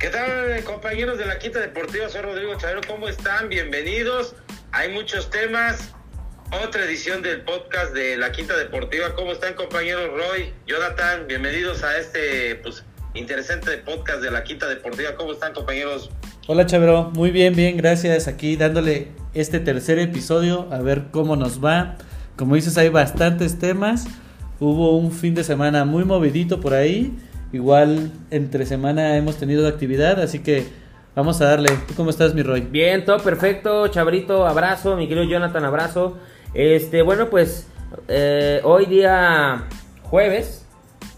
¿Qué tal, compañeros de la Quinta Deportiva? Soy Rodrigo Chavero. ¿Cómo están? Bienvenidos. Hay muchos temas. Otra edición del podcast de la Quinta Deportiva. ¿Cómo están, compañeros Roy, Jonathan? Bienvenidos a este pues, interesante podcast de la Quinta Deportiva. ¿Cómo están, compañeros? Hola, Chavero. Muy bien, bien. Gracias. Aquí dándole este tercer episodio a ver cómo nos va. Como dices, hay bastantes temas. Hubo un fin de semana muy movidito por ahí. Igual entre semana hemos tenido actividad, así que vamos a darle. ¿Tú cómo estás, mi Roy? Bien, todo perfecto. Chabrito, abrazo. Mi querido Jonathan, abrazo. Este, bueno, pues eh, hoy día jueves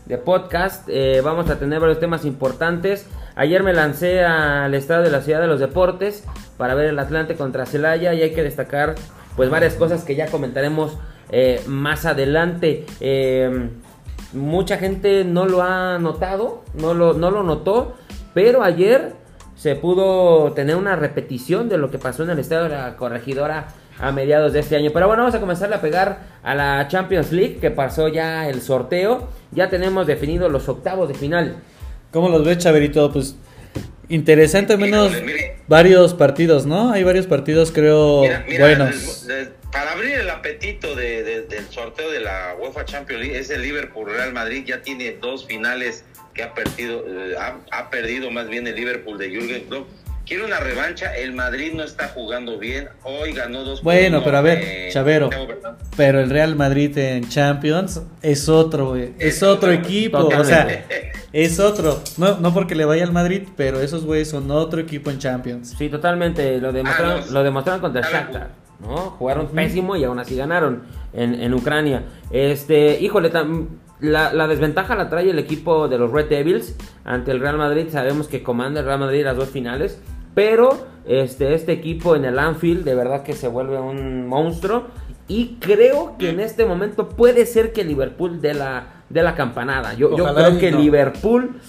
de podcast eh, vamos a tener varios temas importantes. Ayer me lancé al estado de la ciudad de los deportes para ver el Atlante contra Celaya y hay que destacar pues varias cosas que ya comentaremos eh, más adelante. Mucha gente no lo ha notado, no lo, no lo notó, pero ayer se pudo tener una repetición de lo que pasó en el estado de la corregidora a mediados de este año. Pero bueno, vamos a comenzar a pegar a la Champions League, que pasó ya el sorteo. Ya tenemos definidos los octavos de final. ¿Cómo los ves, Chaverito? Pues interesante, menos varios partidos, ¿no? Hay varios partidos, creo, buenos. Para abrir el apetito del sorteo de la UEFA Champions League, es el Liverpool Real Madrid, ya tiene dos finales que ha perdido, eh, ha, perdido más bien el Liverpool de Jürgen Klopp. Quiere una revancha, el Madrid no está jugando bien, hoy ganó dos. Bueno, pero a ver, eh, Chavero, pero el Real Madrid en Champions es otro, es, otro equipo, o sea, es otro, no, no porque le vaya al Madrid, pero esos güeyes son otro equipo en Champions. Sí, totalmente, lo demostraron, ah, lo demostraron contra el Shakhtar. ¿No? Jugaron pésimo y aún así ganaron en, en Ucrania. Este, híjole, la, desventaja la trae el equipo de los Red Devils ante el Real Madrid. Sabemos que comanda el Real Madrid las dos finales. Pero este, este equipo en el Anfield de verdad que se vuelve un monstruo. Y creo que en este momento puede ser que Liverpool de la, de la campanada. Yo, yo creo que Liverpool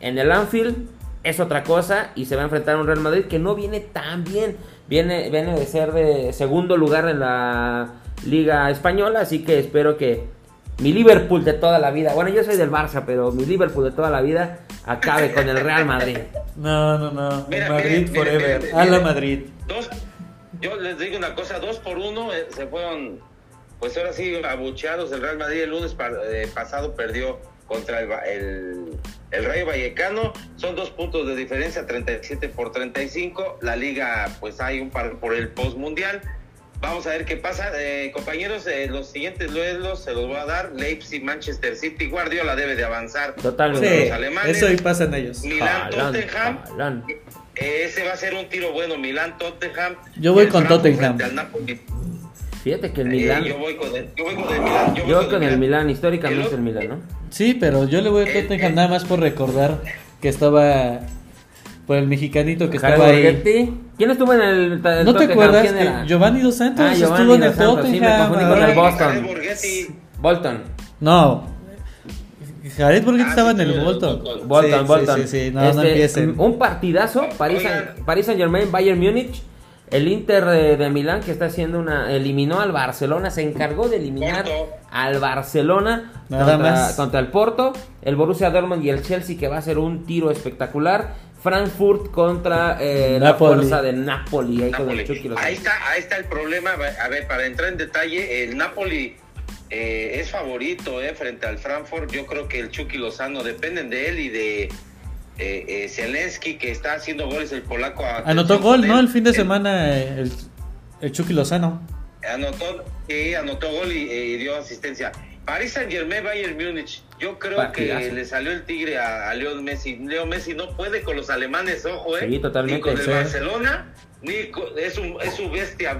en el Anfield es otra cosa y se va a enfrentar a un Real Madrid que no viene tan bien. Viene, viene de ser de segundo lugar en la Liga Española, así que espero que mi Liverpool de toda la vida, bueno, yo soy del Barça, pero mi Liverpool de toda la vida acabe con el Real Madrid. No, no, no. Madrid forever. a la Madrid. Dos, yo les digo una cosa, dos por uno eh, se fueron, pues ahora sí, abucheados. El Real Madrid el lunes eh, pasado perdió contra el, el, el, Rayo Vallecano. Son dos puntos de diferencia, 37 por 35. La liga, pues hay un par por el post mundial. Vamos a ver qué pasa. Eh, compañeros, eh, los siguientes duelos se los voy a dar. Leipzig, Manchester City, Guardiola debe de avanzar. Totalmente. los alemanes. Eso y pasan ellos. Milán, Tottenham. ese va a ser un tiro bueno. Milán, Tottenham. Yo voy con Tottenham. Fíjate que el Milán. yo voy con el, yo voy con el Milán. Yo, voy con el, Milán. históricamente el, Milán, ¿no? Sí, pero yo le voy a eh, Tottenham nada más por recordar que estaba por el mexicanito que estaba ahí. ¿Quién estuvo en el, ¿No te acuerdas? Giovanni Dos Santos ah, estuvo en el Tottenham. Sí, con el Boston. Bolton. No. Jared Borghetti ah, estaba en el Bolton. Bolton, Bolton. Sí, sí, No, no este, Un partidazo. Paris, Paris Saint Germain, Bayern Múnich. El Inter de, Milán que está haciendo una eliminó al Barcelona, se encargó de eliminar al Barcelona contra, contra, el Porto, el Borussia Dortmund y el Chelsea que va a ser un tiro espectacular. Frankfurt contra eh, la fuerza de Napoli. Ahí, está, ahí está el problema. A ver, para entrar en detalle, el Napoli eh, es favorito eh, frente al Frankfurt. Yo creo que el Chucky Lozano dependen de él y de eh, Zelensky, que está haciendo goles el polaco. Anotó gol, ¿no? El fin de semana el, el Chucky Lozano. Anotó, sí, anotó gol y dio asistencia. Paris Saint Germain, Bayern Múnich. Yo creo que le salió el tigre a, León Messi. Leo Messi no puede con los alemanes, ojo, ¿eh? Sí, totalmente. Ni con el Barcelona, ni es, es su bestia,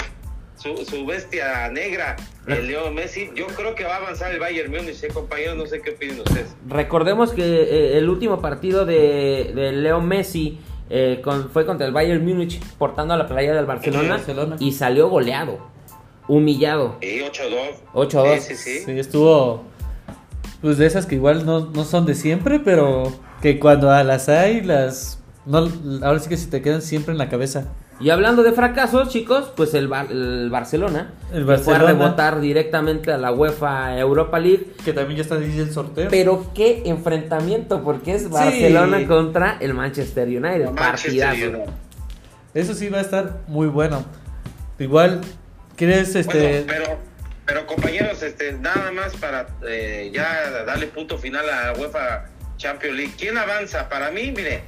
su, bestia negra, el Leo Messi. Yo creo que va a avanzar el Bayern Múnich, ¿eh, compañeros. No sé qué opinan ustedes. Recordemos que eh, el último partido de, de Leo Messi. Eh, fue contra el Bayern Múnich portando a la playa del Barcelona, Barcelona. y salió goleado humillado. Sí, 8-2. 8-2. Sí, sí, sí. estuvo. Pues de esas que igual no, no son de siempre, pero que cuando las hay, las. No, ahora sí que se te quedan siempre en la cabeza. Y hablando de fracasos, chicos, pues el, el Barcelona, El fue a Barcelona. rebotar directamente a la UEFA Europa League. Que también ya está ahí el sorteo. Pero qué enfrentamiento, porque es Barcelona contra el Manchester United. Manchester Partidazo. United. Eso sí va a estar muy bueno. Igual, ¿quieres este...? Bueno, pero, pero compañeros, este, nada más para eh, ya darle punto final a la UEFA Champions League. ¿Quién avanza? Para mí, mire,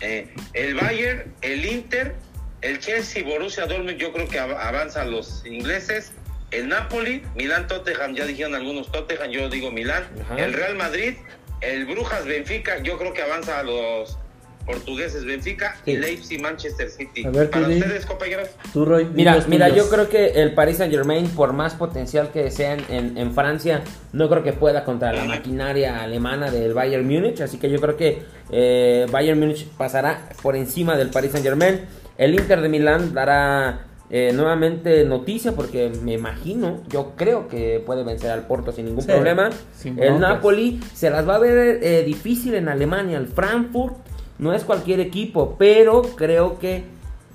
eh, el Bayern, el Inter, el Chelsea, Borussia Dortmund, yo creo que av- avanzan los ingleses. El Napoli, Milán, Tottenham, ya dijeron algunos Tottenham, yo digo Milán. Ajá. El Real Madrid, el Brujas, Benfica, yo creo que avanza a los portugueses Benfica Sí. y Leipzig, Manchester City. A ver, Para ustedes, compañeros. Tú, Roy, Mira, mira, tuyos. yo creo que el Paris Saint Germain, por más potencial que sea en, en- en Francia, no creo que pueda contra la maquinaria alemana del Bayern Múnich. Así que yo creo que eh, Bayern Múnich pasará por encima del Paris Saint Germain. El Inter de Milán dará eh, nuevamente noticia porque me imagino, yo creo que puede vencer al Porto sin ningún Sí, problema. sin el. Napoli se las va a ver eh, difícil en Alemania. El Frankfurt no es cualquier equipo, pero creo que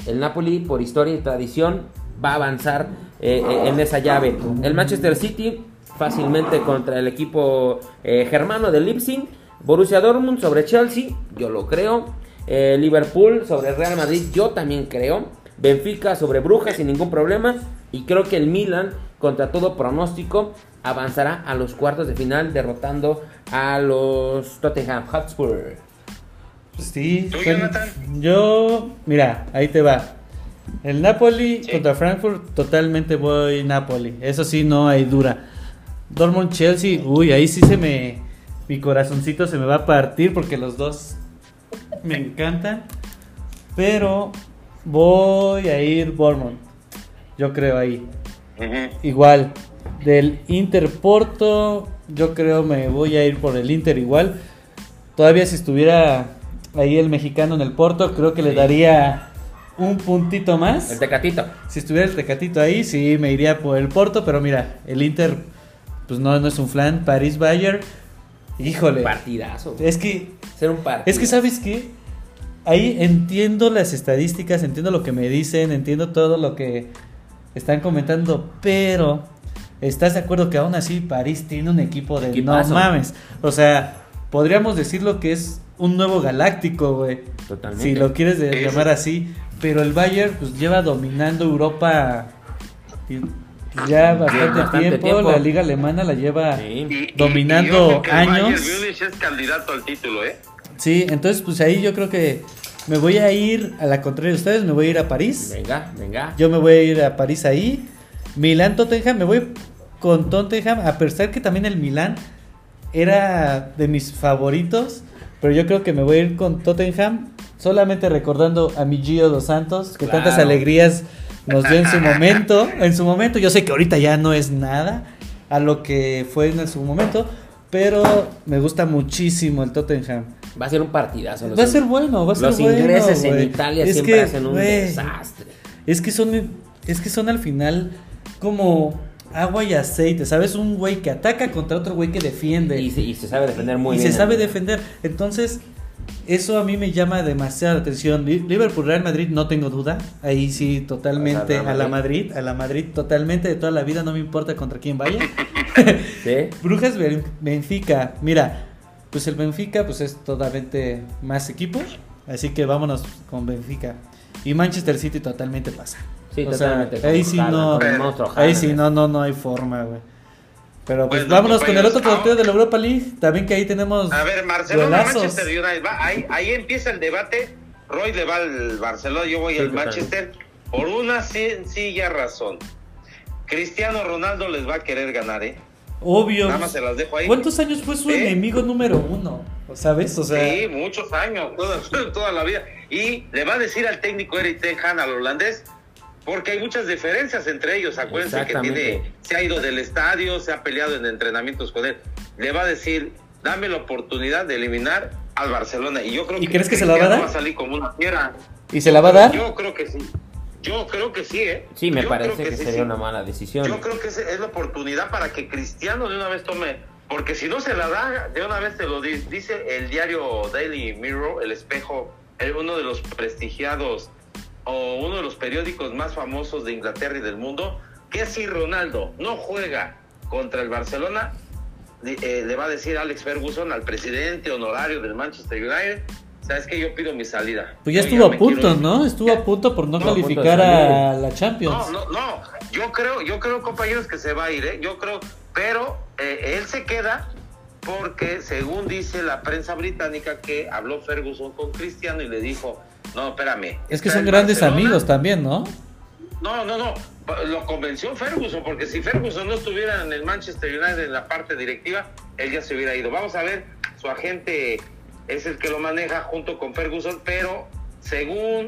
el Napoli, por historia y tradición, va a avanzar eh, en esa llave. El Manchester City fácilmente contra el equipo germano de Leipzig. Borussia Dortmund sobre Chelsea, yo lo creo. Eh, Liverpool sobre Real Madrid, yo también creo. Benfica sobre Brujas sin ningún problema. Y creo que el Milan, contra todo pronóstico, avanzará a los cuartos de final derrotando a los Tottenham Hotspur. Sí, ¿Tú, son- yo, mira, ahí te va. El Napoli Sí. contra Frankfurt, totalmente voy Napoli. Eso sí, no hay dura. Dortmund Chelsea, uy, ahí sí se me. Mi corazoncito se me va a partir porque los dos me encantan. Pero voy a ir Bournemouth. Yo creo ahí. Igual. Del Inter Porto, yo creo me voy a ir por el Inter igual. Todavía si estuviera ahí el mexicano en el Porto, creo que le daría un puntito más. El Tecatito. Si estuviera el Tecatito ahí, sí me iría por el Porto, pero mira, el Inter, pues no, no es un flan. París Bayern, híjole. Partidazo. Es que Ser un partido. es que, ¿sabes qué? Ahí entiendo las estadísticas, entiendo lo que me dicen, entiendo todo lo que están comentando, pero ¿estás de acuerdo que aún así París tiene un equipo de Equipazo. no mames? O sea, podríamos decirlo que es un nuevo galáctico, güey. Totalmente. Si lo quieres de- llamar sí. así, pero el Bayern pues lleva dominando Europa ya bastante, bastante tiempo. tiempo. la liga alemana la lleva Sí. Y- y- dominando y el años. Bayern Múnich es candidato al título, ¿eh? Sí, entonces pues ahí yo creo que me voy a ir a la contraria de ustedes, me voy a ir a París. Venga, venga. Yo me voy a ir a París ahí. Milán Tottenham, me voy con Tottenham, a pesar que también el Milán era de mis favoritos, pero yo creo que me voy a ir con Tottenham, solamente recordando a mi Gio dos Santos, que tantas alegrías nos dio en su momento, en su momento, yo sé que ahorita ya no es nada a lo que fue en su momento, pero me gusta muchísimo el Tottenham. Va a ser un partidazo. los Va a ser bueno, va a ser Los bueno. ingleses en. Italia Es siempre que, hacen un desastre. Es que son es que son al final como agua y aceite, ¿sabes? Un güey que ataca contra otro güey que defiende. Y se, y se sabe defender muy y bien. se sabe defender. Entonces, eso a mí me llama demasiada atención. Li- Liverpool Real Madrid no tengo duda. Ahí sí totalmente a la Madrid. Madrid, a la Madrid totalmente de toda la vida, no me importa contra quién vaya. Sí. Brujas Ben- Benfica. Mira, pues el Benfica pues es totalmente más equipo, así que vámonos con Benfica. Y Manchester City totalmente pasa. Sí, O sea, totalmente. ahí sí no, ahí sí no, no, no hay forma, güey. Pero pues Bueno, vámonos con el otro sorteo de la Europa League, también que ahí tenemos A ver, Barcelona. Manchester United. Va, ahí, ahí empieza el debate. Roy le va al Barcelona, yo voy Sí, al. Manchester. Por una sencilla razón. Cristiano Ronaldo les va a querer ganar, ¿eh? Obvio. Nada más se las dejo ahí. ¿Cuántos años fue su Sí. enemigo número uno? ¿Sabes? O sea, Sí, muchos años, toda, toda la vida. Y le va a decir al técnico Eric Ten Hag, al holandés, porque hay muchas diferencias entre ellos. Acuérdense que tiene, se ha ido del estadio, se ha peleado en entrenamientos con él. Le va a decir, dame la oportunidad de eliminar al Barcelona. Y yo creo ¿Y que crees que se la va a dar? va a salir como una fiera. ¿y se la va a dar? Yo creo que sí. Yo creo que sí, ¿eh? Sí, me Yo parece creo que, sí, sería sí. una mala decisión. Yo creo que es, es la oportunidad para que Cristiano de una vez tome, porque si no se la da, de una vez te lo di- dice el diario Daily Mirror, el espejo, el- uno de los prestigiados o uno de los periódicos más famosos de Inglaterra y del mundo que si Ronaldo no juega contra el Barcelona, eh, le va a decir Alex Ferguson al presidente honorario del Manchester United, sabes que yo pido mi salida. Pues ya estuvo a punto, ¿no? Estuvo a punto por no, calificar a la Champions. No, no, no. Yo creo, yo creo, compañeros, que se va a ir, ¿eh? Yo creo, pero eh, él se queda porque según dice la prensa británica que habló Ferguson con Cristiano y le dijo, no, espérame. Es que son grandes amigos también, ¿no? No, no, no. Lo convenció Ferguson, porque si Ferguson no estuviera en el Manchester United en la parte directiva, él ya se hubiera ido. Vamos a ver, su agente es el que lo maneja junto con Ferguson, pero según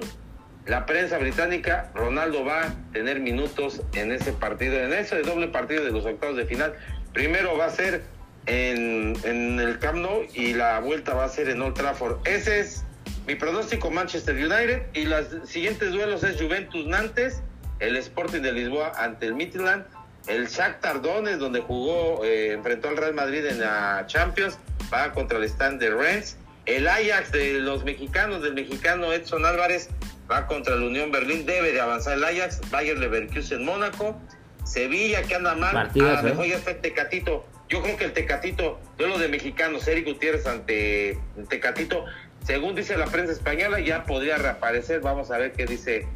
la prensa británica, Ronaldo va a tener minutos en ese partido, en ese doble partido de los octavos de final. Primero va a ser en, en el Camp Nou y la vuelta va a ser en Old Trafford. Ese es mi pronóstico Manchester United y los siguientes duelos es Juventus Nantes el Sporting de Lisboa ante el Midland, el Shakhtar Donetsk donde jugó, eh, enfrentó al Real Madrid en la Champions, va contra el stand de Rennes, el Ajax de los mexicanos, del mexicano Edson Álvarez, va contra el Unión Berlín, debe de avanzar el Ajax, Bayer Leverkusen Mónaco, Sevilla que anda mal, a lo ¿eh? mejor ya está el Tecatito, yo creo que el Tecatito, duelo de mexicanos, Eric Gutiérrez ante el Tecatito, según dice la prensa española, ya podría reaparecer, vamos a ver qué dice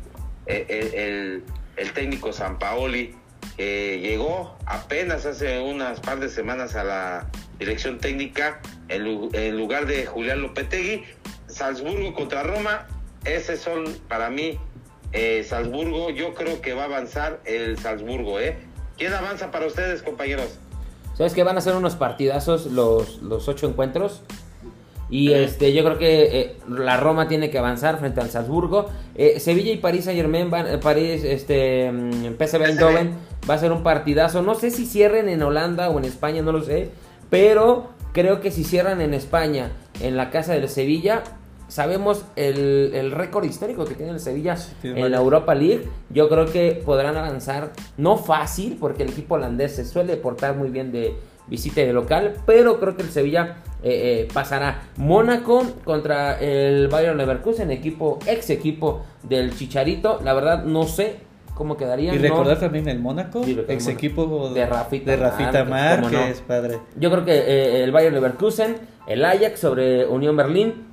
eh, el, técnico Sampaoli, llegó apenas hace unas par de semanas a la dirección técnica en, lugar de Julián Lopetegui. Salzburgo contra Roma, esos son para mí eh, Salzburgo. Yo creo que va a avanzar el Salzburgo. ¿eh? ¿Quién avanza para ustedes, compañeros? ¿Sabes que van a ser unos partidazos los, los ocho encuentros? Y este, yo creo que eh, la Roma tiene que avanzar frente al Salzburgo. Eh, Sevilla y París Saint Germain, van, eh, París, este, mm, PSV Eindhoven va a ser un partidazo. No sé si cierren en Holanda o en España, no lo sé. Pero creo que si cierran en España, en la casa del Sevilla, sabemos el, el récord histórico que tiene el Sevilla en la Europa League. Yo creo que podrán avanzar, no fácil, porque el equipo holandés se suele portar muy bien de visita de local, pero creo que el Sevilla eh, eh, pasará. Mónaco contra el Bayern Leverkusen, equipo, ex equipo del Chicharito. La verdad no sé cómo quedaría. Y recordar también el Mónaco, ex equipo de, Rafita, de Rafita Márquez, padre. Yo creo que eh, el Bayern Leverkusen, el Ajax sobre Unión Berlín,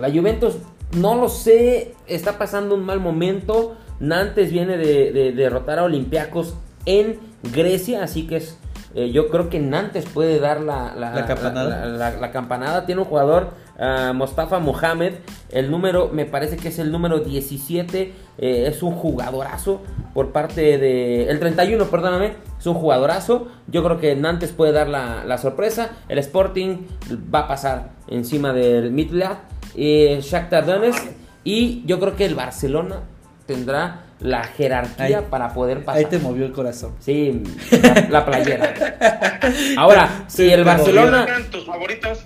la Juventus, no lo sé, está pasando un mal momento. Nantes viene de, de derrotar a Olympiacos en Grecia, así que es eh, yo creo que Nantes puede dar la, la, campanada? Tiene un jugador, uh, Mostafa Mohamed. El número, me parece que es el número 17. Eh, es un jugadorazo por parte de. El 31, perdóname. Es un jugadorazo. Yo creo que Nantes puede dar la, sorpresa. El Sporting va a pasar encima del Midland. Eh, Shakhtar Donetsk. Y yo creo que el Barcelona tendrá la jerarquía para poder pasar. Ahí te movió el corazón. Sí, la, playera. Ahora, si el Barcelona.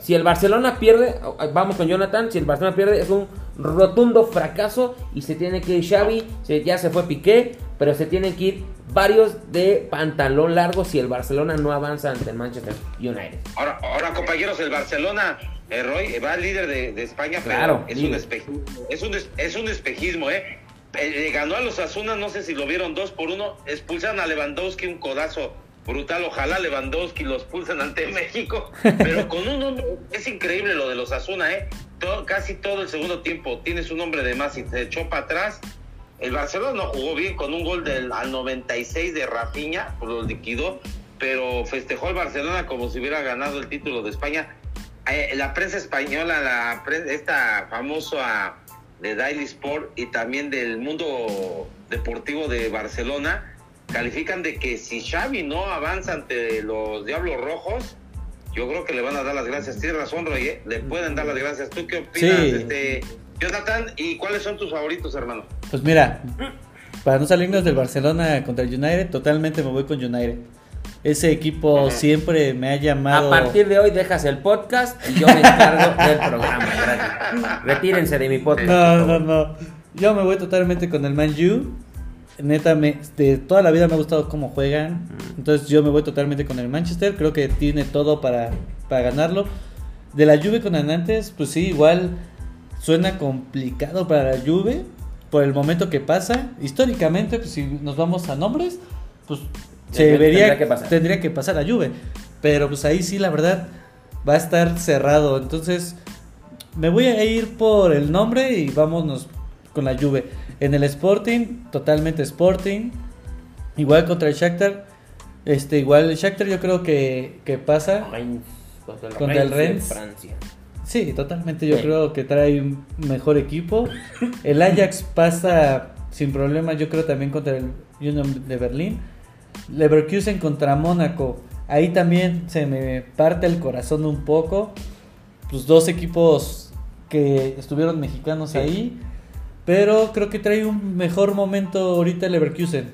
Si el Barcelona pierde, vamos con Jonathan, si el Barcelona pierde es un rotundo fracaso y se tiene que ir Xavi, ya se fue Piqué, pero se tienen que ir varios de pantalón largo si el Barcelona no avanza ante el Manchester United. Ahora, ahora compañeros, el Barcelona eh, Roy, va líder de, España, claro, es, un es, un es un espejismo, ¿eh? Eh, ganó a los Asuna, no sé si lo vieron dos por uno, expulsan a Lewandowski un codazo brutal, ojalá Lewandowski los expulsen ante México, pero con un nombre, es increíble lo de los Asuna, ¿eh? casi todo el segundo tiempo tienes un hombre de más y se echó para atrás. El Barcelona jugó bien con un gol del al 96 de Rafinha, pues lo liquidó, pero festejó el Barcelona como si hubiera ganado el título de España. Eh, la prensa española, la esta famosa de Daily Sport y también del mundo deportivo de Barcelona califican de que si Xavi no avanza ante los Diablos Rojos, yo creo que le van a dar las gracias. Tienes razón, Roy, ¿eh? le pueden dar las gracias. ¿Tú qué opinas, este, Jonathan? ¿Y cuáles son tus favoritos, hermano? Pues mira, para no salirnos del Barcelona contra el United, totalmente me voy con United. Ese equipo siempre me ha llamado. A partir de hoy dejas el podcast y yo me encargo del programa. Gracias. Retírense de mi podcast. No, no, no. Yo me voy totalmente con el Man U. Neta, me, de toda la vida me ha gustado cómo juegan. Entonces yo me voy totalmente con el Manchester. Creo que tiene todo para, para ganarlo. De la Juve con Anantes, pues sí, igual suena complicado para la Juve por el momento que pasa, históricamente, pues si nos vamos a nombres, pues se tendría, que pasar. tendría que pasar a Juve. Pero pues ahí sí, la verdad, va a estar cerrado. Entonces, me voy a ir por el nombre y vámonos con la Juve. En el Sporting, totalmente Sporting. Igual contra el Shakhtar. Este, igual el Shakhtar yo creo que, que pasa. contra el Rennes. Francia. Sí, totalmente. Yo creo que trae un mejor equipo. El Ajax pasa sin problema, yo creo también contra el Union de Berlín. Leverkusen contra Mónaco. Ahí también se me parte el corazón un poco. Pues dos equipos que estuvieron mexicanos ahí. Pero creo que trae un mejor momento ahorita el Leverkusen.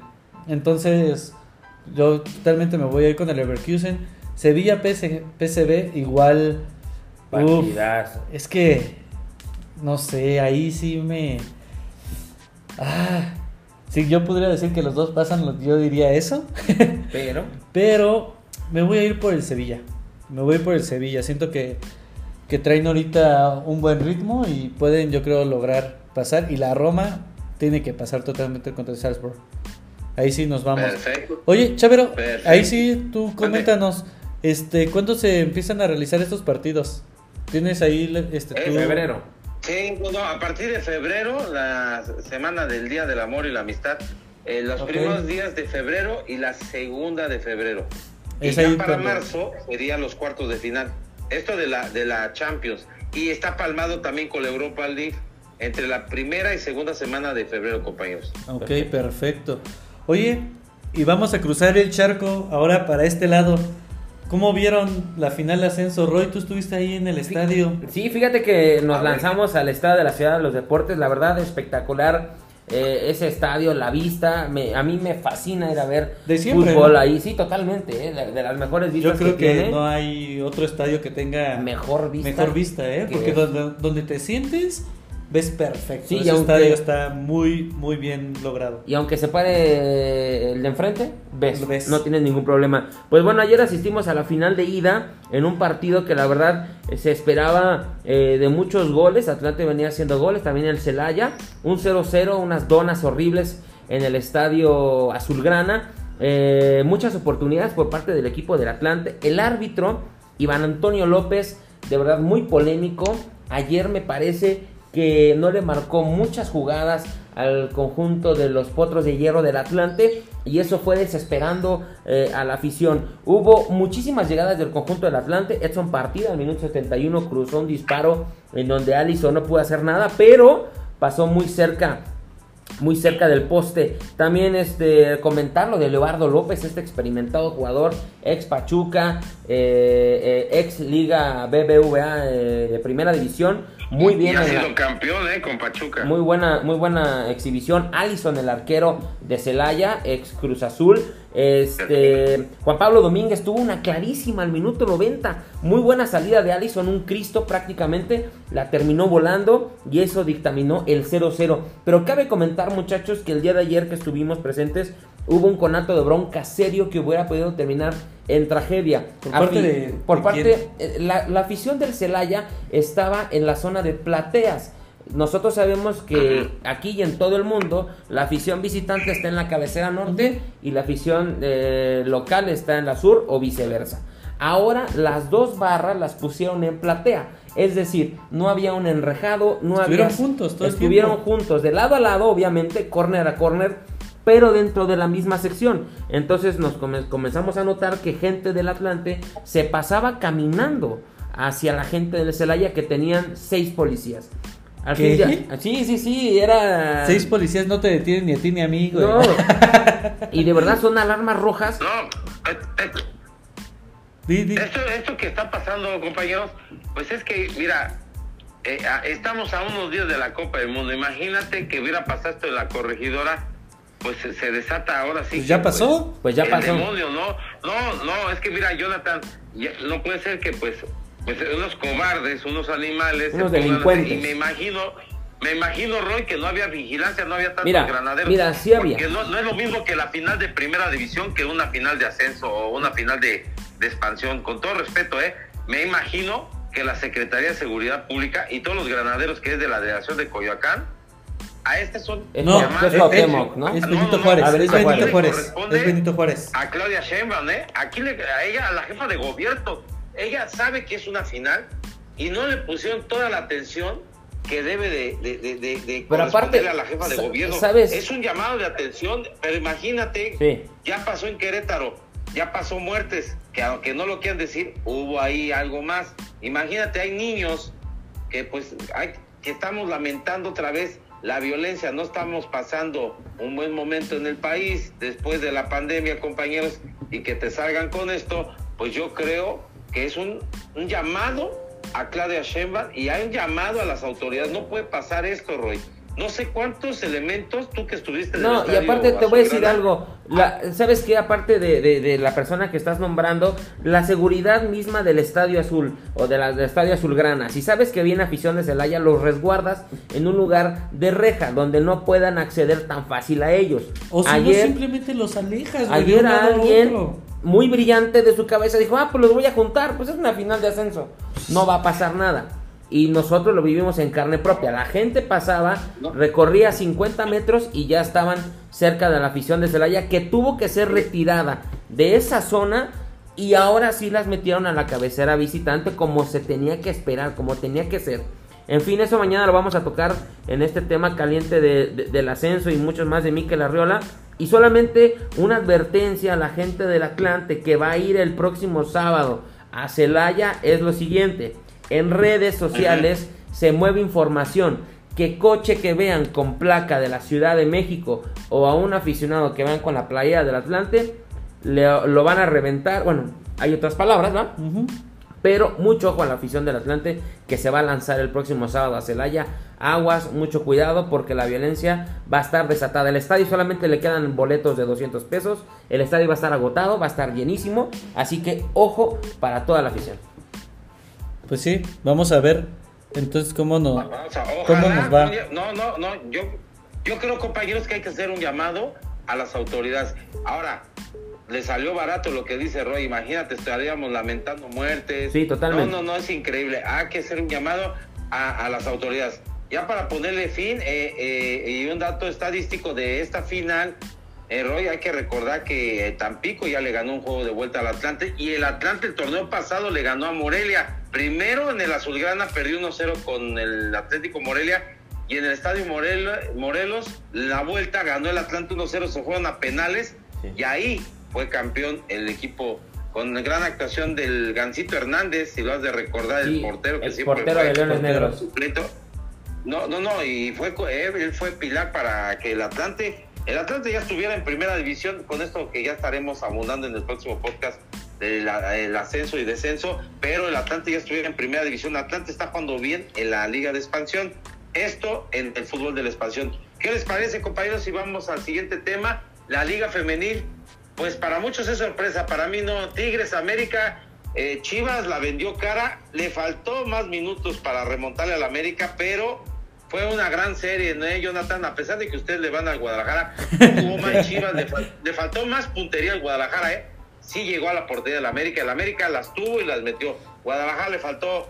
Entonces, yo totalmente me voy a ir con el Leverkusen. Sevilla PSV igual es que, no sé, ahí sí me... Ah, si yo podría decir que los dos pasan, yo diría eso. Pero. Pero me voy a ir por el Sevilla. Me voy a ir por el Sevilla. Siento que, que traen ahorita un buen ritmo y pueden, yo creo, lograr pasar. Y la Roma tiene que pasar totalmente contra el Salzburg. Ahí sí nos vamos. Perfecto. Oye, Chavero, ahí sí tú coméntanos, este, ¿cuándo se empiezan a realizar estos partidos? ¿Tienes ahí este tu... febrero? Sí, a partir de febrero, la semana del Día del Amor y la Amistad, eh, los primeros días de febrero y la segunda de febrero. Y ya para marzo serían los cuartos de final. Esto de la, de la Champions. Y está palmado también con la Europa League entre la primera y segunda semana de febrero, compañeros. Ok, perfecto. Oye, y vamos a cruzar el charco ahora para este lado. ¿Cómo vieron la final de ascenso? Roy, tú estuviste ahí en el estadio. Sí, fíjate que nos lanzamos al estadio de la Ciudad de los Deportes, la verdad espectacular. Eh, ese estadio, la vista, me, a mí me fascina ir a ver fútbol ahí, sí, totalmente, eh, de, las mejores vistas. Yo creo que, no hay otro estadio que tenga mejor vista, mejor vista, ¿eh? porque donde, donde te sientes ves perfecto. Sí, Ese estadio está muy, muy bien logrado. Y aunque se pare el de enfrente, ves, no tienes ningún problema. Pues bueno, ayer asistimos a la final de ida en un partido que la verdad eh, se esperaba eh, de muchos goles. Atlante venía haciendo goles, también el Celaya. Un 0-0, unas donas horribles en el estadio Azulgrana. Eh, muchas oportunidades por parte del equipo del Atlante. El árbitro, Iván Antonio López, de verdad muy polémico. Ayer me parece que no le marcó muchas jugadas al conjunto de los Potros de Hierro del Atlante y eso fue desesperando eh, a la afición. Hubo muchísimas llegadas del conjunto del Atlante. Edson Partida al minuto 71 cruzó un disparo en donde Alisson no pudo hacer nada, pero pasó muy cerca muy cerca del poste. También este, comentar lo de Leobardo López, este experimentado jugador, ex Pachuca, eh, eh, ex Liga BBVA de primera división. Muy bien. ha sido campeón, ¿eh? Con Pachuca. Muy buena, muy buena exhibición. Allison, el arquero de Celaya, ex Cruz Azul. Este, Juan Pablo Domínguez tuvo una clarísima al minuto 90. Muy buena salida de Allison, un Cristo prácticamente. La terminó volando y eso dictaminó el 0-0. Pero cabe comentar, muchachos, que el día de ayer que estuvimos presentes hubo un conato de bronca serio que hubiera podido terminar en tragedia. Por parte de, por parte eh, la, la, afición del Celaya estaba en la zona de plateas. Nosotros sabemos que aquí y en todo el mundo la afición visitante está en la cabecera norte y la afición eh, local está en la sur o viceversa. Ahora las dos barras las pusieron en platea. Es decir, no había un enrejado, no estuvieron juntos, todo estuvieron juntos, de lado a lado, obviamente, corner a corner, pero dentro de la misma sección. Entonces nos comenzamos a notar que gente del Atlante se pasaba caminando hacia la gente del Celaya que tenían seis policías. Al ¿Qué? sí, sí, sí, era... Seis policías no te detienen ni a ti ni a mí, güey. No. y de verdad son alarmas rojas. No, Esto, esto que está pasando, compañeros, pues es que, mira, eh, estamos a unos días de la Copa del Mundo. Imagínate que hubiera pasado esto en la corregidora pues se, desata ahora sí. Pues ya pasó. Pues, ya pasó. Demonio, no, no, no, es que mira, Jonathan, no puede ser que pues, pues unos cobardes, unos animales, unos delincuentes. y me imagino, me imagino, Roy, que no había vigilancia, no había tantos mira, granaderos. Mira, sí había. Porque no, no, es lo mismo que la final de primera división que una final de ascenso o una final de, de expansión. Con todo respeto, ¿eh? Me imagino que la Secretaría de Seguridad Pública y todos los granaderos que es de la delegación de Coyoacán a este son no, es, ¿no? es Benito Juárez, es Benito Juárez, es Benito Juárez. A Claudia Sheinbaum, ¿eh? Aquí le, a ella, a la jefa de gobierno, ella sabe que es una final y no le pusieron toda la atención que debe de, de, de, de pero aparte, a la jefa de gobierno. ¿sabes? Es un llamado de atención, pero imagínate, ya pasó en Querétaro, ya pasó muertes, que aunque no lo quieran decir, hubo ahí algo más. Imagínate, hay niños que pues hay, que estamos lamentando otra vez la violencia, no estamos pasando un buen momento en el país después de la pandemia, compañeros, y que te salgan con esto, pues yo creo que es un, llamado a Claudia Sheinbaum y hay un llamado a las autoridades. No puede pasar esto, Roy. No sé cuántos elementos, tú que estuviste en No, y aparte te voy a decir algo. ¿Sabes qué? Aparte de, de, la persona que estás nombrando, la seguridad misma del Estadio Azul o de la, del Estadio Azulgrana. Si sabes que viene afición de Celaya, los resguardas en un lugar de reja donde no puedan acceder tan fácil a ellos. O si no, simplemente los alejas. Ayer alguien muy brillante de su cabeza dijo, ah, pues los voy a juntar, pues es una final de ascenso, no va a pasar nada. Y nosotros lo vivimos en carne propia. La gente pasaba, recorría 50 metros y ya estaban cerca de la afición de Celaya, que tuvo que ser retirada de esa zona y ahora sí las metieron a la cabecera visitante como se tenía que esperar, como tenía que ser. En fin, eso mañana lo vamos a tocar en este tema caliente del ascenso y muchos más de Miquel Arriola. Y solamente una advertencia a la gente del Atlante que va a ir el próximo sábado a Celaya es lo siguiente. En redes sociales se mueve información que coche que vean con placa de la Ciudad de México o a un aficionado que vean con la playa del Atlante, lo van a reventar. Bueno, hay otras palabras, ¿no? Pero mucho ojo a la afición del Atlante que se va a lanzar el próximo sábado a Celaya. Aguas, mucho cuidado porque la violencia va a estar desatada. El estadio solamente le quedan boletos de 200 pesos. El estadio va a estar agotado, va a estar llenísimo. Así que ojo para toda la afición. Pues sí, vamos a ver entonces cómo, no, cómo nos va. No, no, no, yo, yo creo compañeros que hay que hacer un llamado a las autoridades. Ahora, le salió barato lo que dice Roy. Imagínate, estaríamos lamentando muertes. Sí, totalmente. No, no, no, es increíble. Hay que hacer un llamado a, las autoridades. Ya para ponerle fin, eh, eh, y un dato estadístico de esta final, eh, Roy, hay que recordar que Tampico ya le ganó un juego de vuelta al Atlante y el Atlante el torneo pasado le ganó a Morelia. Primero en el Azulgrana perdió 1-0 con el Atlético Morelia y en el Estadio Morelos, la vuelta ganó el Atlante 1-0, se fueron a penales y ahí fue campeón el equipo con gran actuación del Gancito Hernández, si lo has de recordar, el portero que el siempre portero de Leones Negros. No, no, no, y fue él fue pilar para que el Atlante, el Atlante ya estuviera en primera división, con esto que ya estaremos abundando en el próximo podcast del ascenso y descenso, pero el Atlante ya estuviera en primera división. El Atlante está jugando bien en la liga de expansión. Esto en el fútbol de la expansión. ¿Qué les parece, compañeros? Si vamos al siguiente tema, la liga femenil pues para muchos es sorpresa, para mí no. Tigres América, eh, Chivas la vendió cara, le faltó más minutos para remontarle al América, pero fue una gran serie, ¿no, Jonathan? A pesar de que ustedes le van al Guadalajara, tuvo más Chivas, le, faltó más puntería al Guadalajara, ¿eh? Sí llegó a la portería del América, el América las tuvo y las metió. Guadalajara le faltó,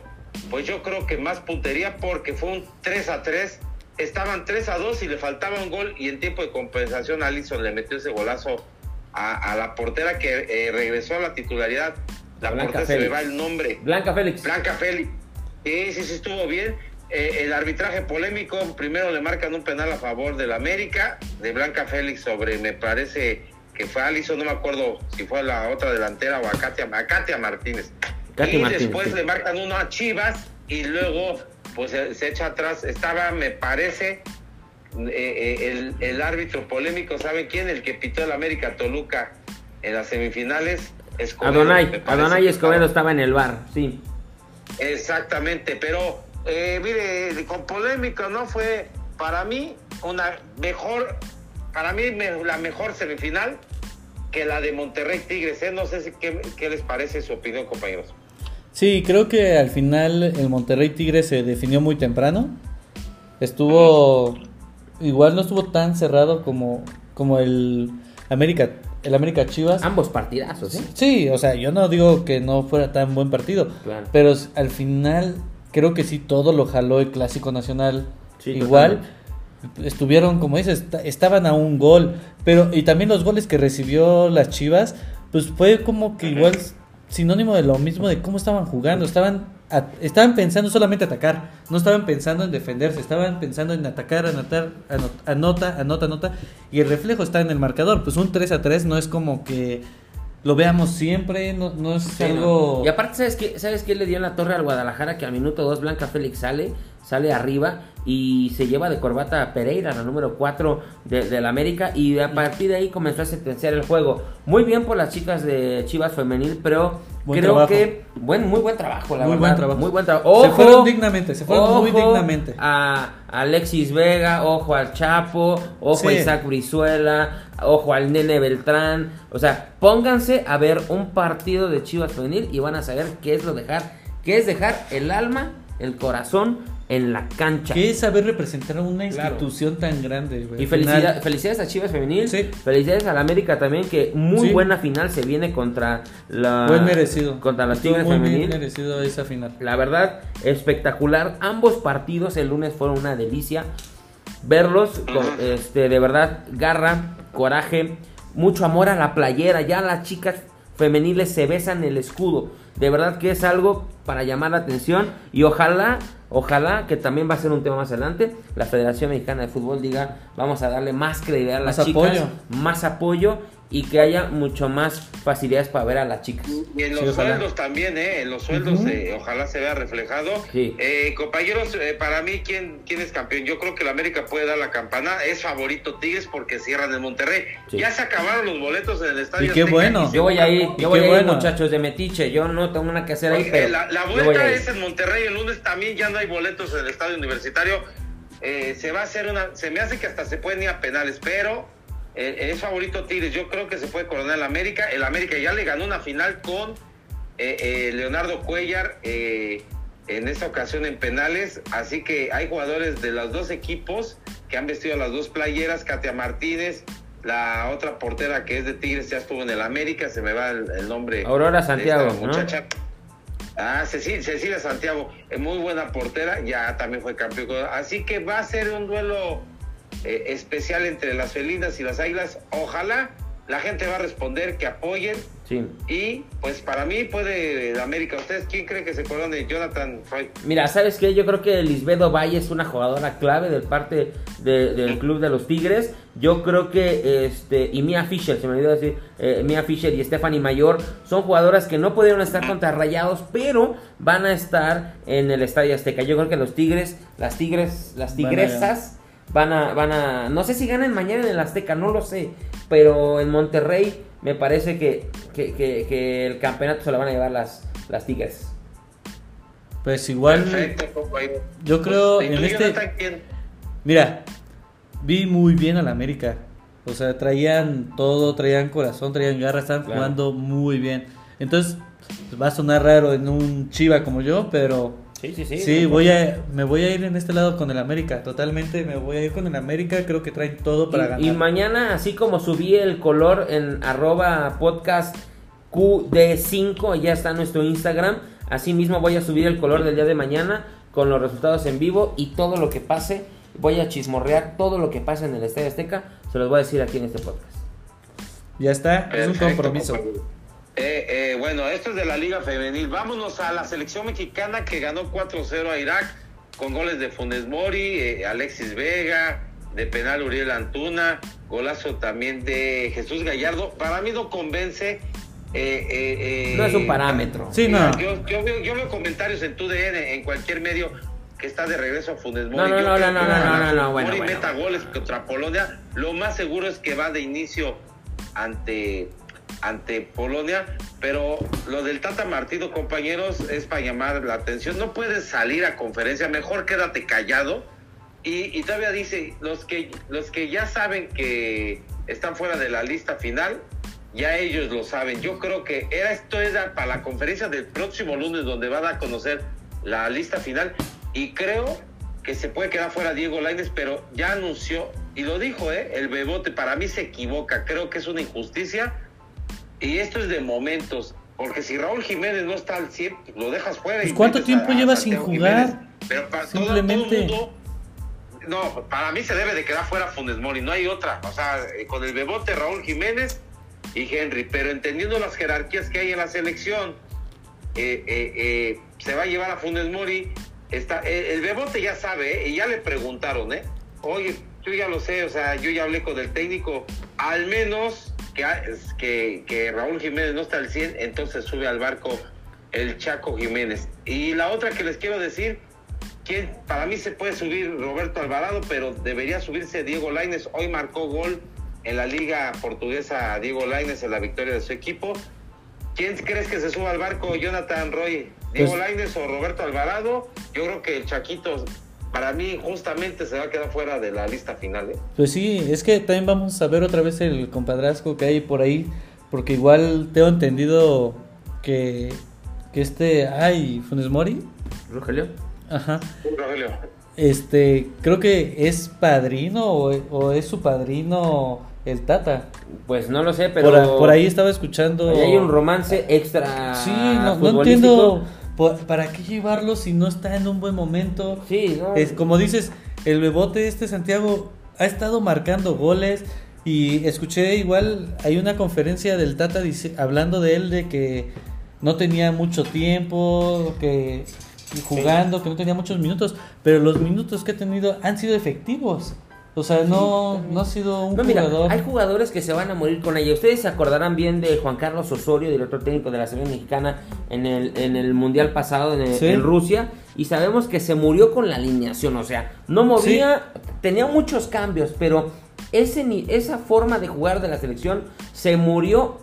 pues yo creo que más puntería porque fue un 3 a 3 estaban 3 a 2 y le faltaba un gol y en tiempo de compensación Alison le metió ese golazo a, la portera que eh, regresó a la titularidad. La portera se le va el nombre. Blanca Félix. Blanca Félix. Sí, sí, sí, estuvo bien. Eh, el arbitraje polémico, primero le marcan un penal a favor del América, de Blanca Félix sobre, me parece que fue Alison, no me acuerdo si fue la otra delantera o a Katia, Martínez. y después le marcan uno a Chivas y luego pues se echa atrás. Estaba, me parece, eh, eh, el, árbitro polémico, ¿saben quién? El que pitó el América Toluca en las semifinales. Escobedo, Adonai, Adonai Escobedo estaba en el bar, sí. Exactamente, pero eh, mire, con polémico, ¿no? Fue para mí una mejor, para mí la mejor semifinal que la de Monterrey Tigres. No sé qué, qué les parece su opinión, compañeros. Sí, creo que al final el Monterrey Tigres se definió muy temprano. Estuvo igual no estuvo tan cerrado como, como el América el América Chivas. Ambos partidazos, ¿eh? Sí, o sea, yo no digo que no fuera tan buen partido, pero al final creo que sí todo lo jaló el Clásico Nacional igual. Estuvieron, como dices, estaban a un gol, pero y también los goles que recibió las Chivas, pues fue como que igual sinónimo de lo mismo de cómo estaban jugando, estaban estaban pensando solamente atacar, no estaban pensando en defenderse, estaban pensando en atacar, anotar, anota, anota, anota, y el reflejo está en el marcador, pues un 3 a 3 no es como que lo veamos siempre, no, no es algo... Y aparte, ¿sabes qué? ¿sabes qué le dio en la torre al Guadalajara? Que al minuto 2 Blanca Félix sale, sale arriba y se lleva de corbata a Pereira, la número 4 de, la América, y a partir de ahí comenzó a sentenciar el juego. Muy bien por las chicas de Chivas Femenil, pero creo que buen, muy buen trabajo, la muy Buen trabajo. Muy buen trabajo. se fueron dignamente, se fueron muy dignamente. A Alexis Vega, ojo al Chapo, ojo a Isaac Brizuela, ojo al Nene Beltrán. O sea, pónganse a ver un partido de Chivas Femenil y van a saber qué es lo dejar, qué es dejar el alma, el corazón en la cancha. ¿Qué es saber representar a una institución tan grande? Y felicidades a Chivas Femenil. Felicidades a la América también, que muy buena final se viene contra la. Buen merecido. Contra las Tigres Femenil. merecido esa final. La verdad, espectacular. Ambos partidos el lunes fueron una delicia. Verlos, con, este, de verdad, garra, coraje, mucho amor a la playera. Ya las chicas femeniles se besan el escudo. De verdad que es algo para llamar la atención y ojalá Ojalá que también va a ser un tema más adelante. La Federación Mexicana de Fútbol diga, vamos a darle más credibilidad a las más chicas, apoyo. más apoyo y que haya mucho más facilidades para ver a las chicas. Y en los sueldos también, ¿eh? En los sueldos, eh, ojalá se vea reflejado. Eh, compañeros, eh, para mí, ¿quién, ¿quién es campeón? Yo creo que la América puede dar la campana. Es favorito Tigres porque cierran en Monterrey. Ya se acabaron los boletos en el estadio. Y qué bueno. Yo voy a ir, yo voy a ir, muchachos, de Metiche. Yo no tengo nada que hacer ahí. Pero la, la vuelta es en Monterrey. El lunes también ya no hay boletos en el estadio universitario. se va a hacer una. Se me hace que hasta se pueden ir a penales, pero eh, es favorito Tigres. Yo creo que se puede coronar el América. El América ya le ganó una final con eh, eh, Leonardo Cuellar en esta ocasión en penales. Así que hay jugadores de los dos equipos que han vestido las dos playeras. Katia Martínez, la otra portera que es de Tigres, ya estuvo en el América. Se me va el, nombre. Aurora Santiago. muchacha. Ah, Cecilia, Cecilia Santiago, muy buena portera, ya también fue campeón. Así que va a ser un duelo eh, especial entre las felinas y las águilas. Ojalá la gente va a responder que apoyen. Sí. Y pues para mí puede América. ¿Ustedes quién cree que se corone? Jonathan Freud. Mira, ¿sabes qué? Yo creo que Lisbedo Valle es una jugadora clave del parte del club de los Tigres. Yo creo que este y Mia Fisher, se me olvidó decir, eh, Mia Fisher y Stephanie Mayor son jugadoras que no pudieron estar contra Rayados, pero van a estar en el Estadio Azteca. Yo creo que los Tigres, las Tigres, las Tigresas van a, van a, no sé si ganan mañana en el Azteca, no lo sé, pero en Monterrey me parece que, que, el campeonato se lo van a llevar las, las Tigres. Pues igual, yo creo pues, en este, mira, vi muy bien a la América, o sea, traían todo, traían corazón, traían garra, estaban jugando muy bien. Entonces, va a sonar raro en un chiva como yo, pero Sí, sí, sí. Sí, voy a, me voy a ir en este lado con el América, totalmente me voy a ir con el América, creo que traen todo para ganar. Y mañana, así como subí el color en arroba podcast QD5, ya está nuestro Instagram, así mismo voy a subir el color del día de mañana con los resultados en vivo y todo lo que pase, voy a chismorrear todo lo que pase en el Estadio Azteca, se los voy a decir aquí en este podcast. Ya está, es un compromiso. Eh, eh, bueno, esto es de la Liga Femenil. Vámonos a la selección mexicana que ganó 4-0 a Irak con goles de Funes Mori, eh, Alexis Vega, de penal Uriel Antuna, golazo también de Jesús Gallardo. Para mí no convence. no es un parámetro. Sí, no. Yo, veo, comentarios en tu DN, en cualquier medio que está de regreso a Funes Mori. No, no, no, no, no, no, no, bueno, Mori meta goles contra Polonia. Lo más seguro es que va de inicio ante ante Polonia, pero lo del Tata Martino, compañeros, es para llamar la atención. No puedes salir a conferencia, mejor quédate callado. Y, todavía dice, los que, los que ya saben que están fuera de la lista final, ya ellos lo saben. Yo creo que era esto era para la conferencia del próximo lunes donde van a conocer la lista final y creo que se puede quedar fuera Diego Lainez, pero ya anunció y lo dijo, ¿eh? el Bebote para mí se equivoca, creo que es una injusticia y esto es de momentos, porque si Raúl Jiménez no está al 100, lo dejas fuera. Pues ¿Cuánto tiempo lleva sin jugar? Pero para Simplemente. Todo, no, para mí se debe de quedar fuera Funes Mori, no hay otra. O sea, eh, con el bebote Raúl Jiménez y Henry, pero entendiendo las jerarquías que hay en la selección, eh, eh, se va a llevar a Funes Mori. Está, el bebote ya sabe, y ya le preguntaron, ¿eh? Oye, yo ya lo sé, o sea, yo ya hablé con el técnico, al menos que, que, que Raúl Jiménez no está al 100, entonces sube al barco el Chaco Jiménez. Y la otra que les quiero decir, que para mí se puede subir Roberto Alvarado, pero debería subirse Diego Laines. Hoy marcó gol en la liga portuguesa Diego Laines en la victoria de su equipo. ¿Quién crees que se suba al barco, Jonathan Roy? ¿Diego pues- Laines o Roberto Alvarado? Yo creo que el Chaquito, para mí, justamente se va a quedar fuera de la lista final. ¿eh? Pues sí, es que también vamos a ver otra vez el compadrazgo que hay por ahí, porque igual tengo entendido que, que este, ay, Funes Mori. Rogelio. Ajá. Este, creo que es padrino o, es su padrino el Tata. Pues no lo sé, pero. Por, ahí estaba escuchando. hay un romance extra. Sí, no, entiendo. ¿Para qué llevarlo si no está en un buen momento? Sí, no. Es, como dices, el bebote este Santiago ha estado marcando goles. Y escuché igual, hay una conferencia del Tata hablando de él de que no tenía mucho tiempo, que jugando, que no tenía muchos minutos, pero los minutos que ha tenido han sido efectivos. O sea, no, no ha sido un jugador. hay jugadores que se van a morir con ella. Ustedes se acordarán bien de Juan Carlos Osorio, director técnico de la selección mexicana en el, en el mundial pasado en, Rusia. Y sabemos que se murió con la alineación. O sea, no movía, tenía muchos cambios, pero ese, esa forma de jugar de la selección se murió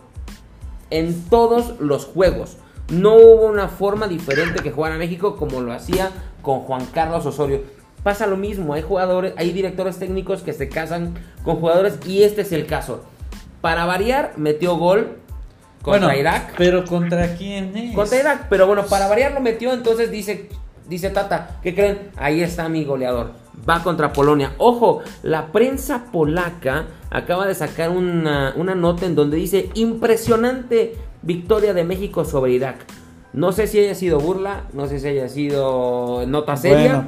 en todos los juegos. No hubo una forma diferente que jugar a México como lo hacía con Juan Carlos Osorio. Pasa lo mismo, hay jugadores, hay directores técnicos que se casan con jugadores y este es el caso. Para variar, metió gol contra Irak. Pero ¿contra quién es? Contra Irak, pero bueno, para variar lo metió, entonces dice, dice Tata, ¿qué creen? Ahí está mi goleador. Va contra Polonia. Ojo, la prensa polaca acaba de sacar una, una nota en donde dice, impresionante victoria de México sobre Irak. No sé si haya sido burla, no sé si haya sido nota seria,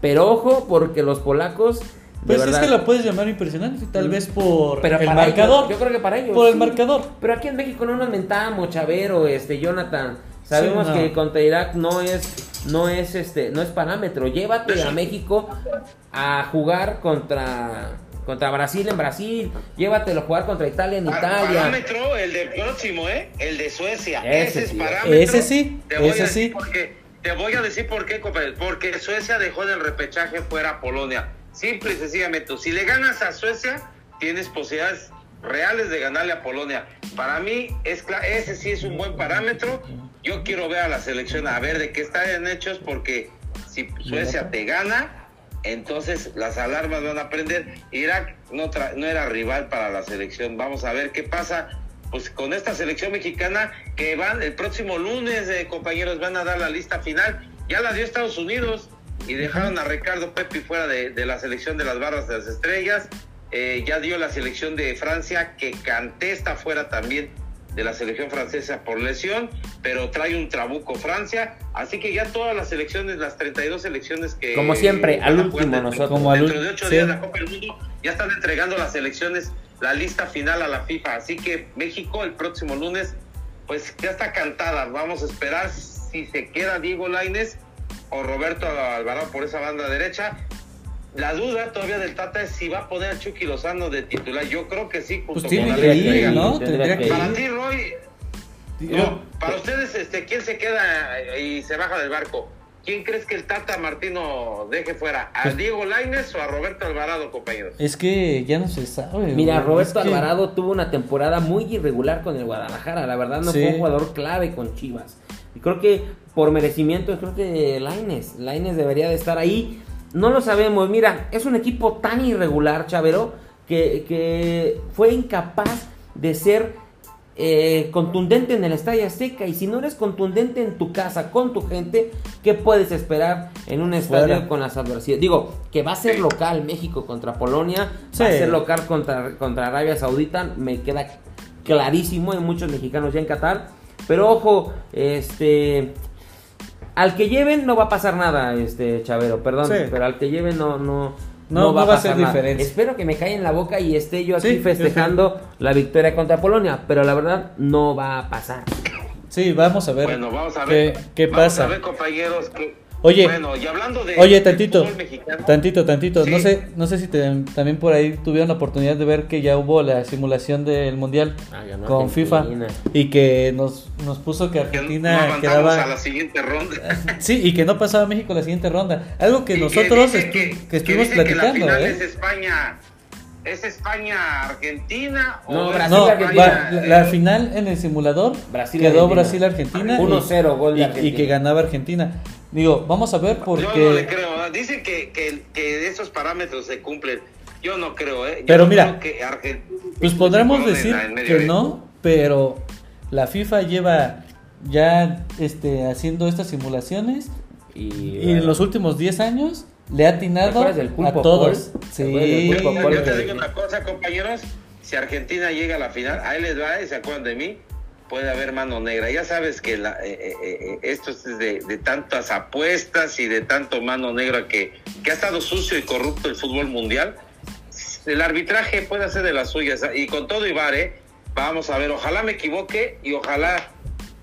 pero ojo porque los polacos... Pues es que lo puedes llamar impresionante, tal vez por el marcador. yo creo que para ellos. Por el marcador. Pero aquí en México no nos mentamos, Chavero, este, Jonathan. Sabemos que contra Irak no es, no es, este, no es parámetro. Llévate a México a jugar contra contra Brasil en Brasil, llévatelo a jugar contra Italia en Italia. Parámetro, el del próximo, ¿eh? El de Suecia. Ese, es parámetro. Ese sí, te voy ese sí. Porque, te voy a decir por qué, compadre. Porque Suecia dejó del repechaje fuera a Polonia. Simple y sencillamente. Si le ganas a Suecia, tienes posibilidades reales de ganarle a Polonia. Para mí, es ese sí es un buen parámetro. Yo quiero ver a la selección a ver de qué están hechos, porque si Suecia te gana, entonces las alarmas van a prender. Irak no, no era rival para la selección. Vamos a ver qué pasa pues con esta selección mexicana que van el próximo lunes, eh, compañeros, van a dar la lista final. Ya la dio Estados Unidos y dejaron a Ricardo Pepi fuera de, la selección de las barras de las estrellas. Eh, ya dio la selección de Francia que Canté está fuera también de la selección francesa por lesión, pero trae un trabuco Francia, así que ya todas las selecciones, las 32 selecciones que... Como siempre, al último nosotros. Como dentro de 8 días la Copa del Mundo, ya están entregando las selecciones, la lista final a la FIFA, así que México el próximo lunes, pues ya está cantada, vamos a esperar si se queda Diego Laines o Roberto Alvarado por esa banda derecha, la duda todavía del Tata es si va a poner a Chucky Lozano de titular. Yo creo que sí, pues tiene que ir, ¿no? Tendría que para ti, Roy, para ustedes, este, ¿quién se queda y se baja del barco? ¿Quién crees que el Tata Martino deje fuera? ¿A pues Diego Laines o a Roberto Alvarado, compañeros? Es que ya no se sabe. Mira, Roberto Alvarado tuvo una temporada muy irregular con el Guadalajara. La verdad, no fue un jugador clave con Chivas. Y creo que por merecimiento, creo que Laines, Laines debería de estar ahí. No lo sabemos. Mira, es un equipo tan irregular, Chavero, que, fue incapaz de ser eh, contundente en el Estadio Azteca. Y si no eres contundente en tu casa, con tu gente, ¿qué puedes esperar en un estadio con las adversidades? Digo, que va a ser local México contra Polonia, va a ser local contra, contra Arabia Saudita, me queda clarísimo. Hay muchos mexicanos ya en Qatar. Pero ojo, este al que lleven no va a pasar nada, este Chavero, perdón, pero al que lleven no, no, no, va, a ser diferente. Espero que me caiga en la boca y esté yo aquí festejando la victoria contra Polonia, pero la verdad no va a pasar. Sí, vamos a ver. Bueno, vamos a ver. ¿Qué, qué vamos pasa? A ver, compañeros, que Oye, bueno, y hablando de, oye, tantito, tantito, tantito. No sé, no sé si también por ahí tuvieron la oportunidad de ver que ya hubo la simulación del mundial ah, con FIFA y que nos, nos puso que Argentina que quedaba a la siguiente ronda. sí, y que no pasaba México a la siguiente ronda. Algo que nosotros que, estuvimos platicando. Que la final ¿eh? es España. ¿Es España-Argentina? No, Brasil-Argentina. No, la, final en el simulador Brasil quedó Brasil-Argentina 1-0 gol de Argentina. y que ganaba Argentina. Digo, vamos a ver porque... Yo no le creo. Dicen que, que, que esos parámetros se cumplen. Yo no creo, ¿eh? pero mira, pues podremos decir que no, pero la FIFA lleva ya este, haciendo estas simulaciones y, en los últimos 10 años le ha atinado a todos. Sí. Yo te digo una cosa, compañeros. Si Argentina llega a la final, ahí les va, ¿eh? ¿se acuerdan de mí? Puede haber mano negra. Ya sabes que la, eh, eh, eh, esto es de, tantas apuestas y de tanto mano negra que, que ha estado sucio y corrupto el fútbol mundial. El arbitraje puede ser de las suyas. Y con todo Ibar, vamos a ver, ojalá me equivoque y ojalá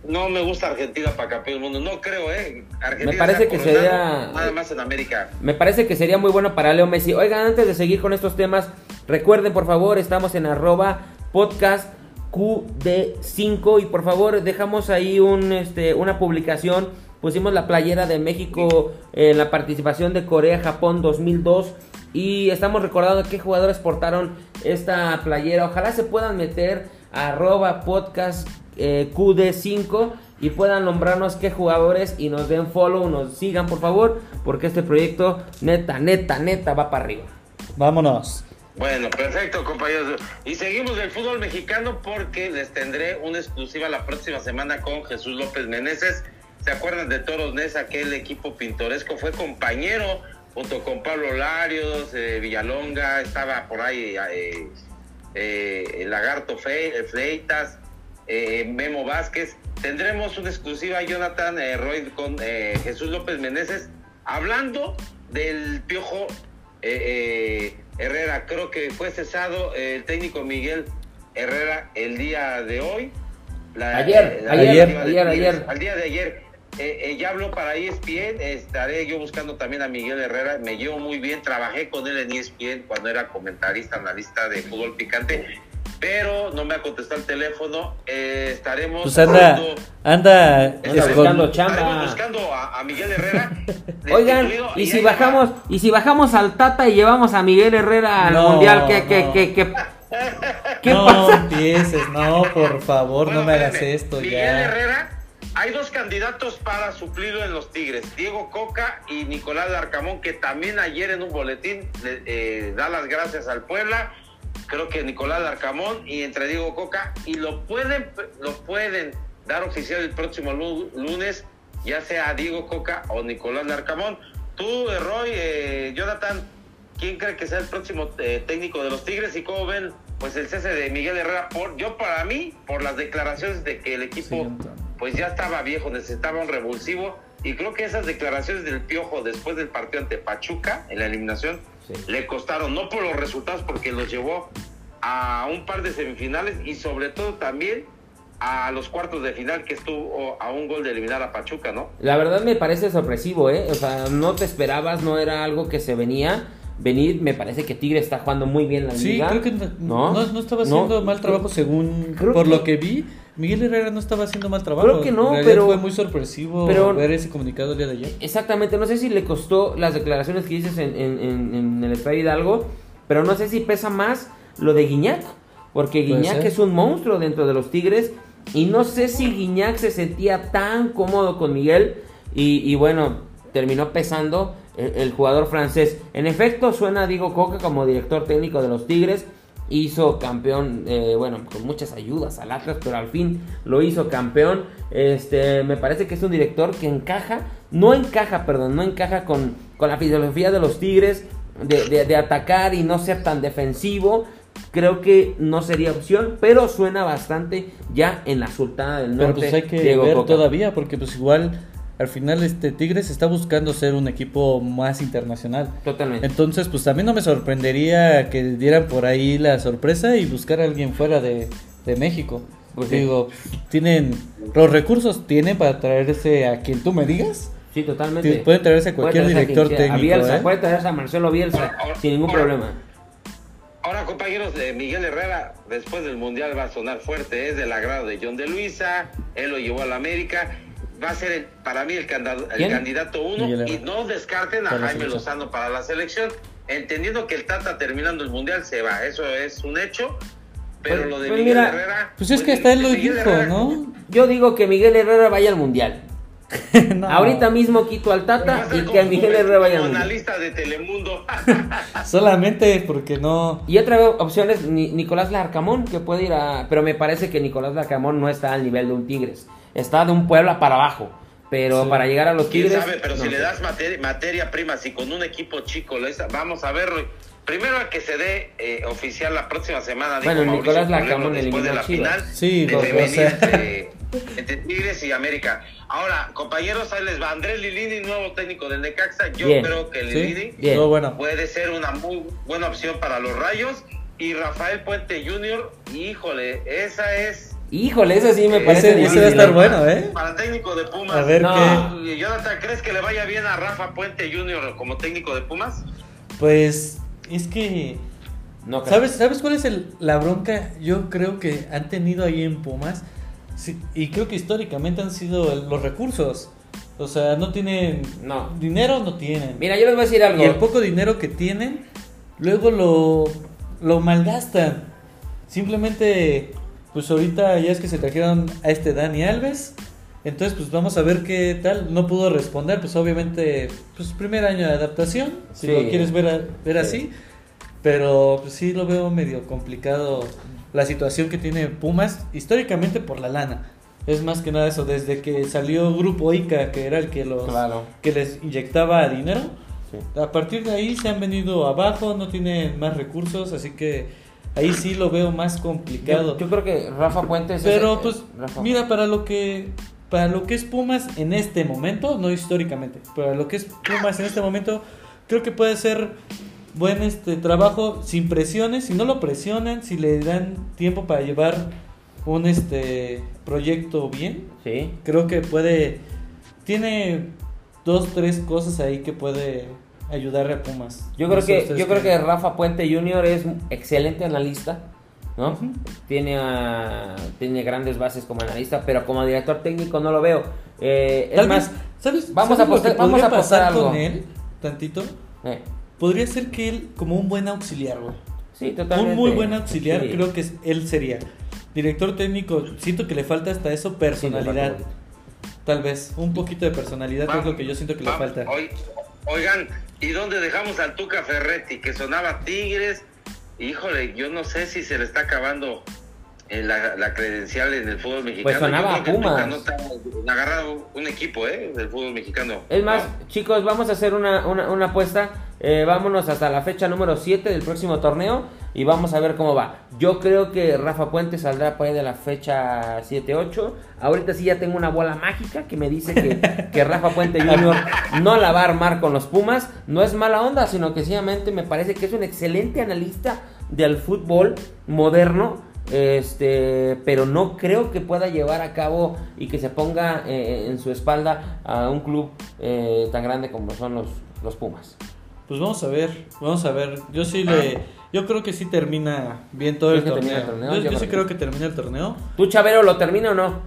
no me gusta Argentina para campeón del mundo. No creo, ¿eh? Argentina me parece que sería. Nada más en América. Me parece que sería muy bueno para Leo Messi. Oigan, antes de seguir con estos temas, recuerden por favor, estamos en arroba podcast QD5 y por favor dejamos ahí este, una publicación, pusimos la playera de México en la participación de Corea-Japón 2002 y estamos recordando qué jugadores portaron esta playera, ojalá se puedan meter a arroba podcast eh, QD5 y puedan nombrarnos qué jugadores y nos den follow, nos sigan por favor, porque este proyecto neta, neta, neta va para arriba. Vámonos. Bueno, perfecto, compañeros. Y seguimos del fútbol mexicano porque les tendré una exclusiva la próxima semana con Jesús López Meneses. ¿Se acuerdan de Toros Nesa? Aquel equipo pintoresco fue compañero junto con Pablo Larios, eh, Villalonga, estaba por ahí eh, eh, Lagarto Fe, Fleitas, Memo Vázquez. Tendremos una exclusiva, Jonathan Roy, con Jesús López Meneses, hablando del piojo. Herrera. Creo que fue cesado el técnico Miguel Herrera el día de hoy. ayer, ayer, ayer, ayer, Al día de ayer. Eh, eh, ya habló para ESPN, estaré yo buscando también a Miguel Herrera, me llevo muy bien, trabajé con él en ESPN cuando era comentarista, analista de fútbol picante, pero no me ha contestado el teléfono, eh, estaremos... Pues anda, anda, buscando chamba. buscando a, Miguel Herrera. Oigan, y, si bajamos, y si bajamos al Tata y llevamos a Miguel Herrera al Mundial, ¿qué, qué, qué, qué, qué no pasa? empieces, no, por favor, no me hagas esto Miguel Herrera hay dos candidatos para suplirlo en los Tigres, Diego Coca y Nicolás Arcamón, que también ayer en un boletín eh, da las gracias al Puebla. Creo que Nicolás Arcamón y entre Diego Coca, y lo pueden, lo pueden dar oficial el próximo lunes, ya sea Diego Coca o Nicolás Arcamón. Tú, eh, Roy, eh, Jonathan, ¿quién cree que sea el próximo técnico de los Tigres y cómo ven pues el cese de Miguel Herrera? Por, yo para mí, por las declaraciones de que el equipo pues ya estaba viejo, necesitaba un revulsivo. Y creo que esas declaraciones del Piojo después del partido ante Pachuca en la eliminación le costaron, no por los resultados, porque los llevó a un par de semifinales y sobre todo también a los cuartos de final que estuvo a un gol de eliminar a Pachuca, ¿no? La verdad me parece sorpresivo, ¿eh? O sea, no te esperabas, no era algo que se venía venir. Me parece que Tigre está jugando muy bien la liga. Sí, creo que no, no, estaba haciendo mal trabajo según por lo que vi. Miguel Herrera no estaba haciendo mal trabajo. Creo que no, pero. Fue muy sorpresivo ver ese comunicado el día de ayer. Exactamente, no sé si le costó las declaraciones que dices en, en, el Estadio Hidalgo, pero no sé si pesa más lo de Guiñac, porque Guiñac es un monstruo dentro de los Tigres, y no sé si Guiñac se sentía tan cómodo con Miguel, y, bueno, terminó pesando el, el, jugador francés. En efecto, suena Diego Coca como director técnico de los Tigres hizo campeón, eh, bueno, con muchas ayudas al Atlas, pero al fin lo hizo campeón. Este, me parece que es un director que encaja, no encaja, perdón, no encaja con, con la filosofía de los Tigres de, de, atacar y no ser tan defensivo. Creo que no sería opción, pero suena bastante ya en la Sultana del Norte. Pero pues hay que ver todavía, porque pues igual al final este Tigres está buscando ser un equipo más internacional. Totalmente. Entonces, pues también no me sorprendería que dieran por ahí la sorpresa y buscar a alguien fuera de, de México. Pues sí. Digo, tienen los recursos tienen para traerse a quien tú me digas. Sí, totalmente. Sí, puede traerse a cualquier traerse director técnico, A Bielsa, ¿eh? puede traerse a Marcelo Bielsa Ahora, ahora, sin ningún ahora. problema. Ahora, compañeros, de Miguel Herrera, después del Mundial va a sonar fuerte. Es del agrado de John de Luisa. Él lo llevó a la América. Va a ser, el- para mí, el, canda- el candidato uno. Miguel Herrera. Y no descarten a Jaime selección. Lozano para la selección. Entendiendo que el Tata terminando el Mundial se va. Eso es un hecho. Pero Pues- lo de pues Miguel mira, Herrera. Pues es que hasta él lo dijo, Herrera- ¿no? Yo digo que Miguel Herrera vaya al mundial. No. Ahorita mismo quito al Tata ser y que Miguel Herrera vaya al mundial. analista de Telemundo. Solamente porque no. Y otra opción es Ni- Nicolás Larcamón, que puede ir a... Pero me parece que Nicolás Larcamón no está al nivel de un Tigres. Está de un Puebla para abajo. Pero Sí. para llegar a los ¿Quién Tigres... sabe? Pero no si le das materia, materia prima, si con un equipo chico, vamos a ver. Primero a que se dé eh, oficial la próxima semana. dijo Bueno, Mauricio Nicolás Larcamón después de eliminó la Chivas. final Sí, de femenil sea. entre, entre Tigres y América. Ahora, compañeros, ahí les va Andrés Lilini, nuevo técnico del Necaxa. Yo Bien. creo que Sí, Lilini Bien. todo bueno. puede ser una muy buena opción para los Rayos. Y Rafael Puente Jr., híjole, esa es Híjole, eso sí me Ese- parece ese va a estar bueno, ¿eh? para técnico de Pumas. A ver No. qué. Jonathan, ¿crees que le vaya bien a Rafa Puente Jr. como técnico de Pumas? Pues es que. No, creo. ¿Sabes, ¿Sabes cuál es el, la bronca? Yo creo que han tenido ahí en Pumas. sí, y creo que históricamente han sido los recursos. O sea, no tienen. No. Dinero no tienen. Mira, yo les voy a decir algo. Y el poco dinero que tienen, luego lo, lo malgastan. Simplemente, pues ahorita ya es que se trajeron a este Dani Alves. Entonces, pues vamos a ver qué tal. No pudo responder, pues obviamente, pues primer año de adaptación, si Sí. lo quieres ver, a- ver Sí. así. Pero pues sí lo veo medio complicado la situación que tiene Pumas, históricamente por la lana. Es más que nada eso, desde que salió Grupo Ica, que era el que los Claro. que les inyectaba dinero, Sí. a partir de ahí se han venido abajo, no tienen más recursos, así que ahí sí lo veo más complicado. Yo, yo creo que Rafa Puentes... es- Pero eh, pues Rafa- mira para lo que para lo que es Pumas en este momento, no históricamente, para lo que es Pumas en este momento, creo que puede ser buen este trabajo sin presiones, si no lo presionan, si le dan tiempo para llevar un este proyecto bien, Sí. creo que puede tiene dos tres cosas ahí que puede ayudar a Pumas Yo No creo sé que yo creo que Rafa Puente Jr. es un excelente analista, ¿no? Ujú. Tiene ah, tiene grandes bases como analista, pero como director técnico no lo veo. Eh, es Tal más, vez, ¿sabes? vamos ¿sabes a lo que apostar- vamos a pasar algo. con él tantito? eh, Podría ser que él como un buen auxiliar, güey. sí, totalmente. Un muy buen auxiliar, Sí. creo que es- él sería. Director técnico, siento que le falta hasta eso personalidad. Sí. Tal vez, un poquito de personalidad es lo que yo siento que le Vamos, falta. oi- Oigan, ¿y dónde dejamos al Tuca Ferretti? Que sonaba Tigres. Híjole, yo no sé si se le está acabando eh, la, la credencial en el fútbol mexicano. Pues sonaba Pumas. Agarrado un equipo, ¿eh? Del fútbol mexicano. Es más, No. chicos, vamos a hacer una, una, una apuesta. Eh, vámonos hasta la fecha número 7 del próximo torneo y vamos a ver cómo va. Yo creo que Rafa Puente saldrá por ahí de la fecha 7-8. Ahorita sí ya tengo una bola mágica que me dice que, que Rafa Puente Jr. no la va a armar con los Pumas. No es mala onda, sino que sencillamente me parece que es un excelente analista del fútbol moderno. Este, pero no creo que pueda llevar a cabo y que se ponga eh, en su espalda a un club eh, tan grande como son los, los Pumas. Pues vamos a ver, vamos a ver. Yo sí le, yo creo que sí termina bien todo el ¿Crees que torneo. termina el torneo? Yo, Yo yo sí creo creo que termina el torneo. ¿Tú, Chavero, lo termina o no?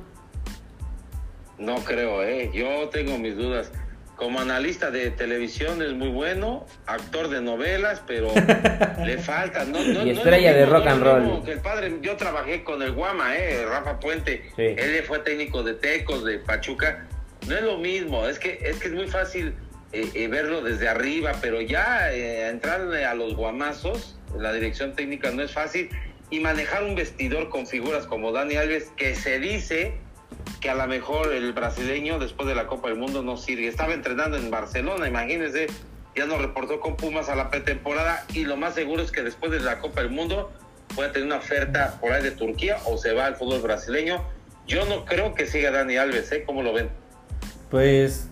No creo, ¿eh? Yo tengo mis dudas. Como analista de televisión es muy bueno, actor de novelas, pero le falta. No, no, Y estrella de rock and roll. que el padre, yo trabajé con el Guama, ¿eh? Rafa Puente. Sí. Él fue técnico de Tecos, de Pachuca. No es lo mismo, es que es, que es muy fácil eh, eh, verlo desde arriba, pero ya eh, entrarle a los guamazos, la dirección técnica no es fácil. Y manejar un vestidor con figuras como Dani Alves, que se dice que a lo mejor el brasileño después de la Copa del Mundo no sirve. Estaba entrenando en Barcelona, imagínense, ya nos reportó con Pumas a la pretemporada y lo más seguro es que después de la Copa del Mundo puede tener una oferta por ahí de Turquía o se va al fútbol brasileño. Yo no creo que siga Dani Alves, ¿eh? ¿Cómo lo ven? Pues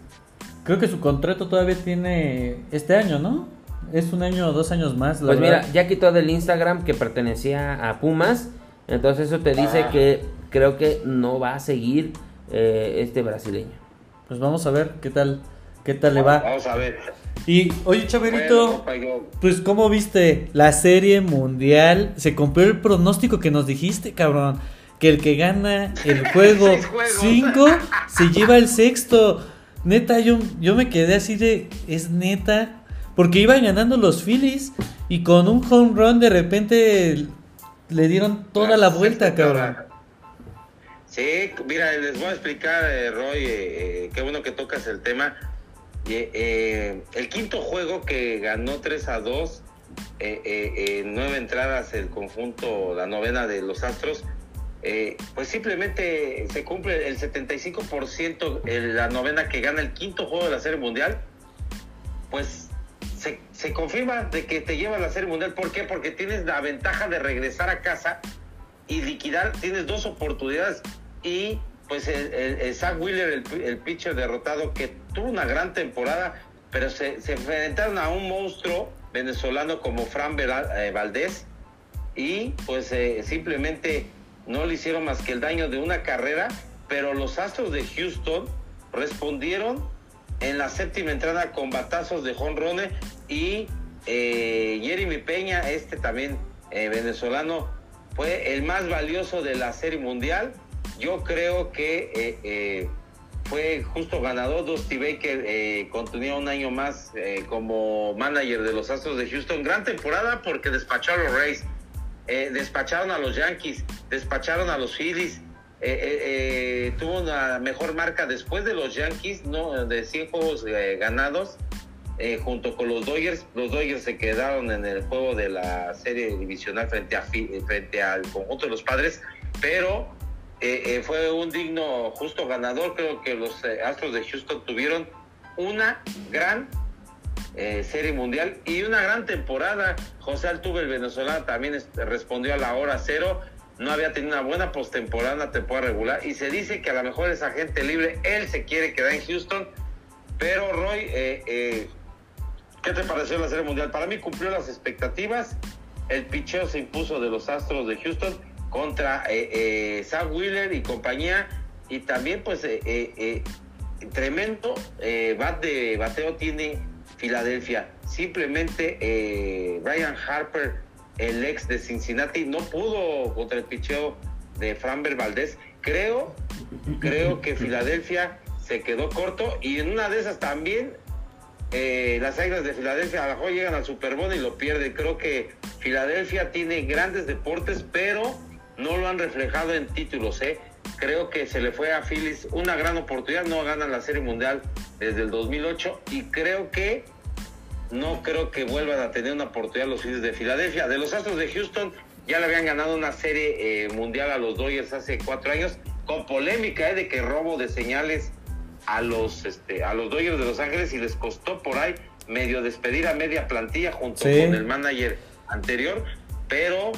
creo que su contrato todavía tiene este año, ¿no? Es un año o dos años más. pues mira, ya quitó del Instagram que pertenecía a Pumas. Entonces eso te dice ah. que creo que no va a seguir eh, este brasileño. Pues vamos a ver qué tal, qué tal le va. Vamos a ver. Y oye, Chaverito, pues ¿cómo viste la serie mundial? Se cumplió el pronóstico que nos dijiste, cabrón. Que el que gana el juego 5 se lleva el sexto. Neta, yo, yo me quedé así de, es neta. Porque iban ganando los Phillies y con un home run de repente le dieron toda la vuelta, cabrón. Sí, mira, les voy a explicar, eh, Roy, eh, eh, qué bueno que tocas el tema. el quinto juego que ganó 3 a 2, nueve entradas el conjunto, la novena de los Astros, pues simplemente se cumple el 75% en la novena que gana el quinto juego de la Serie Mundial, pues se, se, confirma de que te lleva a la Serie Mundial. ¿Por qué? Porque tienes la ventaja de regresar a casa y liquidar, tienes dos oportunidades y pues el, Zach Wheeler, el, pitcher derrotado, que tuvo una gran temporada, pero se, enfrentaron a un monstruo venezolano como Fran eh, Valdés y pues eh, simplemente no le hicieron más que el daño de una carrera, pero los Astros de Houston respondieron en la séptima entrada con batazos de jonrone y eh, Jeremy Peña, este también venezolano, fue el más valioso de la Serie Mundial yo creo que eh, eh, fue justo ganador. Dusty Baker eh, continúa un año más eh, como manager de los Astros de Houston. Gran temporada porque despacharon a los Rays, despacharon a los Yankees, despacharon a los Phillies. tuvo una mejor marca después de los Yankees, ¿no? de 100 juegos ganados. junto con los Dodgers, los Dodgers se quedaron en el juego de la serie divisional frente, a, frente al conjunto de los padres, pero eh, eh, fue un digno, justo ganador. Creo que los eh, Astros de Houston tuvieron una gran serie mundial y una gran temporada. José Altuve, el venezolano, también respondió a la hora cero. No había tenido una buena postemporada, una temporada regular. Y se dice que a lo mejor es agente libre. Él se quiere quedar en Houston. Pero Roy, ¿qué te pareció la serie mundial? Para mí cumplió las expectativas. El picheo se impuso de los Astros de Houston contra eh, eh, Sam Wheeler y compañía. Y también, pues, eh, eh, tremendo bat de bateo tiene Filadelfia. Simplemente Brian Harper, el ex de Cincinnati, no pudo contra el picheo de Framber Valdez. Creo, creo que Filadelfia se quedó corto y en una de esas también las Águilas de Filadelfia a lo mejor llegan al Super Bowl y lo pierden. Creo que Filadelfia tiene grandes deportes, pero no lo han reflejado en títulos, ¿eh? Creo que se le fue a Phillies una gran oportunidad, no ganan la Serie Mundial desde el 2008 y creo que no creo que vuelvan a tener una oportunidad los Phillies de Filadelfia. De los Astros de Houston ya le habían ganado una Serie eh, Mundial a los Dodgers hace cuatro años con polémica ¿eh? de que robo de señales a los este, a los Dodgers de Los Ángeles y les costó por ahí medio despedir a media plantilla junto con el manager anterior, pero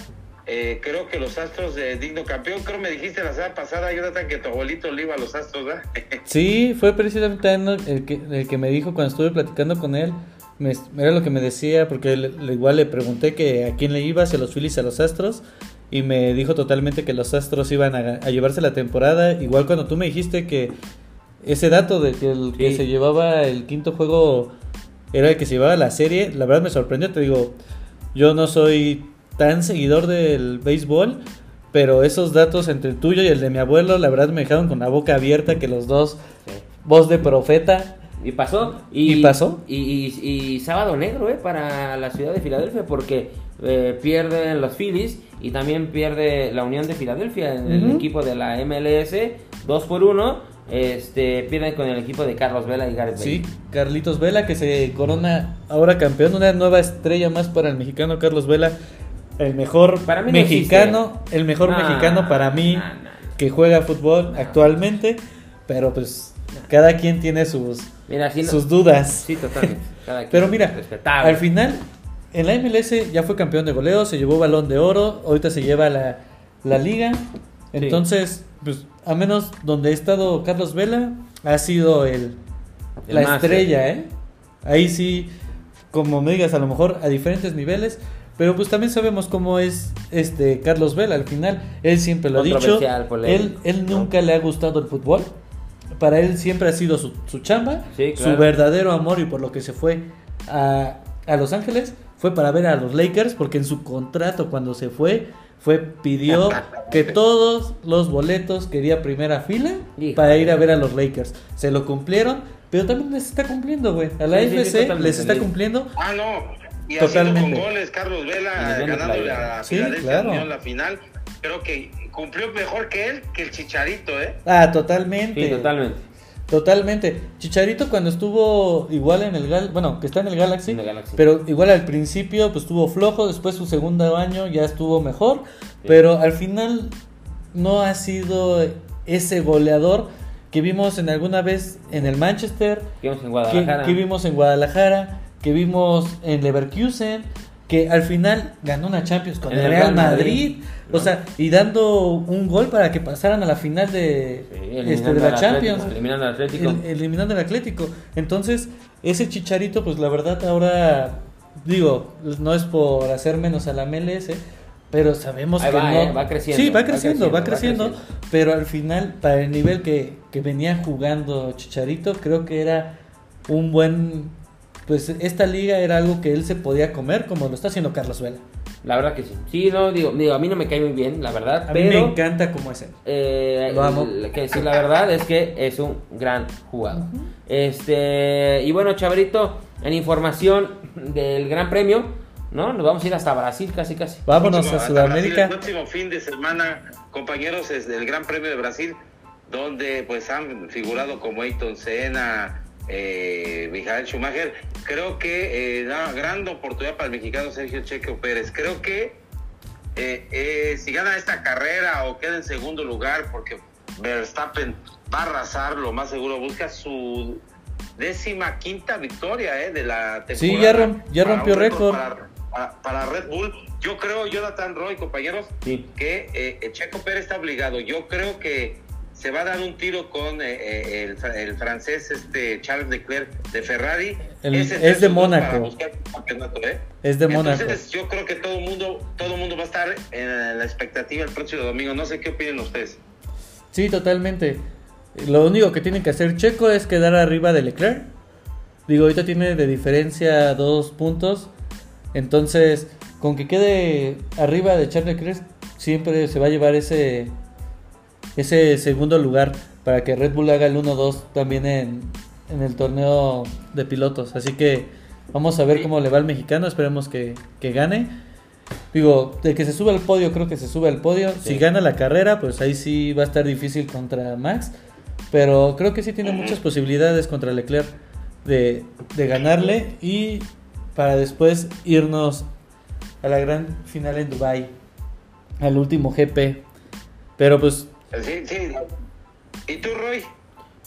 eh, creo que los Astros de digno campeón. Creo me dijiste la semana pasada, Jonathan, que tu abuelito le iba a los Astros, ¿verdad? sí, fue precisamente el que, el que me dijo cuando estuve platicando con él. Me, era lo que me decía, porque igual le pregunté que a quién le iba, si a los Phillies, a los Astros. Y me dijo totalmente que los Astros iban a, llevarse la temporada. Igual cuando tú me dijiste que ese dato de que el que se llevaba el quinto juego era el que se llevaba la serie, la verdad me sorprendió. Te digo, yo no soy tan seguidor del béisbol, pero esos datos entre el tuyo y el de mi abuelo, la verdad me dejaron con la boca abierta que los dos, voz de profeta. Y pasó. Y, pasó. Y, sábado negro, ¿eh? Para la ciudad de Filadelfia, porque eh, pierden los Phillies y también pierde la Unión de Filadelfia, en el equipo de la MLS, 2 por 1 este, pierden con el equipo de Carlos Vela y Gareth Sí, Carlitos Vela que se corona ahora campeón, una nueva estrella más para el mexicano Carlos Vela el mejor mexicano, el mejor mexicano para mí que juega fútbol actualmente, pero pues cada quien tiene sus sus dudas. Sí, totalmente. pero mira, al final en la MLS ya fue campeón de goleo, se llevó balón de oro, ahorita se lleva la, la liga. Entonces, pues a menos donde ha estado Carlos Vela, ha sido el, la estrella, ¿eh? Ahí sí, como me digas, a lo mejor a diferentes niveles. Pero pues también sabemos cómo es este Carlos Vela al final. Él siempre lo ha dicho. Él, él nunca le ha gustado el fútbol. Para él siempre ha sido su, su chamba, su verdadero amor y por lo que se fue a, a Los Ángeles fue para ver a los Lakers porque en su contrato cuando se fue fue pidió que todos los boletos quería primera fila para ir a ver a los Lakers. Se lo cumplieron, pero también les está cumpliendo, güey. A la FC les está cumpliendo. Ah, no. Y totalmente. con goles, Carlos Vela ganándole a sí, claro. la final. Creo que cumplió mejor que él, que el Chicharito, ¿eh? Ah, totalmente. Sí, totalmente. Totalmente. Chicharito cuando estuvo igual en el Gal bueno, que está en el Galaxy, pero igual al principio pues estuvo flojo, después su segundo año ya estuvo mejor, pero al final no ha sido ese goleador que vimos en alguna vez en el Manchester, que vimos en Guadalajara, que, vimos en Guadalajara, que vimos en Leverkusen, que al final ganó una Champions con el Real Madrid, o sea, y dando un gol para que pasaran a la final de, este, de la Champions, eliminando al Atlético. eliminando al Atlético. Entonces, ese Chicharito, pues la verdad ahora, digo, no es por hacer menos a la MLS, pero sabemos que va, no... Eh, va creciendo. Sí, va creciendo, va creciendo, pero al final, para el nivel que, que venía jugando Chicharito, creo que era un buen pues esta liga era algo que él se podía comer como lo está haciendo Carlos Vela. La verdad que sí. Sí, no, digo, digo, a mí no me cae muy bien, la verdad. A pero, mí me encanta cómo es él. Eh, lo amo. Que sí, la verdad es que es un gran jugador. Este, y bueno, Chabrito, en información del Gran Premio, ¿no? Nos vamos a ir hasta Brasil casi casi. Vámonos a Sudamérica. el próximo fin de semana, compañeros, es el Gran Premio de Brasil, donde pues han figurado como Ayton Senna, eh, Michael Schumacher. Creo que eh, da gran oportunidad para el mexicano Sergio Checo Pérez. Creo que eh, eh, si gana esta carrera o queda en segundo lugar, porque Verstappen va a arrasar, lo más seguro, busca su décima quinta victoria de la temporada. Sí, ya, rompió récord. Para, Red Bull. Yo creo, Jonathan Roy, compañeros, que Checo Pérez está obligado. Yo creo que se va a dar un tiro con eh, eh, el, francés este Charles Leclerc de Ferrari. es de Mónaco. ¿eh? Es de Mónaco. Entonces yo creo que todo el mundo, todo mundo va a estar en la expectativa el próximo domingo. No sé qué opinan ustedes. Sí, totalmente. Lo único que tiene que hacer Checo es quedar arriba de Leclerc. Digo, ahorita tiene de diferencia dos puntos. Entonces, con que quede arriba de Charles Leclerc, siempre se va a llevar ese ese segundo lugar para que Red Bull haga el 1-2 también en, el torneo de pilotos. Así que vamos a ver cómo le va al mexicano, esperemos que, gane. Digo, de que se sube al podio, creo que se sube al podio. Si gana la carrera, pues ahí sí va a estar difícil contra Max. Pero creo que sí tiene muchas posibilidades contra Leclerc de, de ganarle y para después irnos a la gran final en Dubai, al último GP. Pero pues Sí, sí. ¿Y tú, Roy?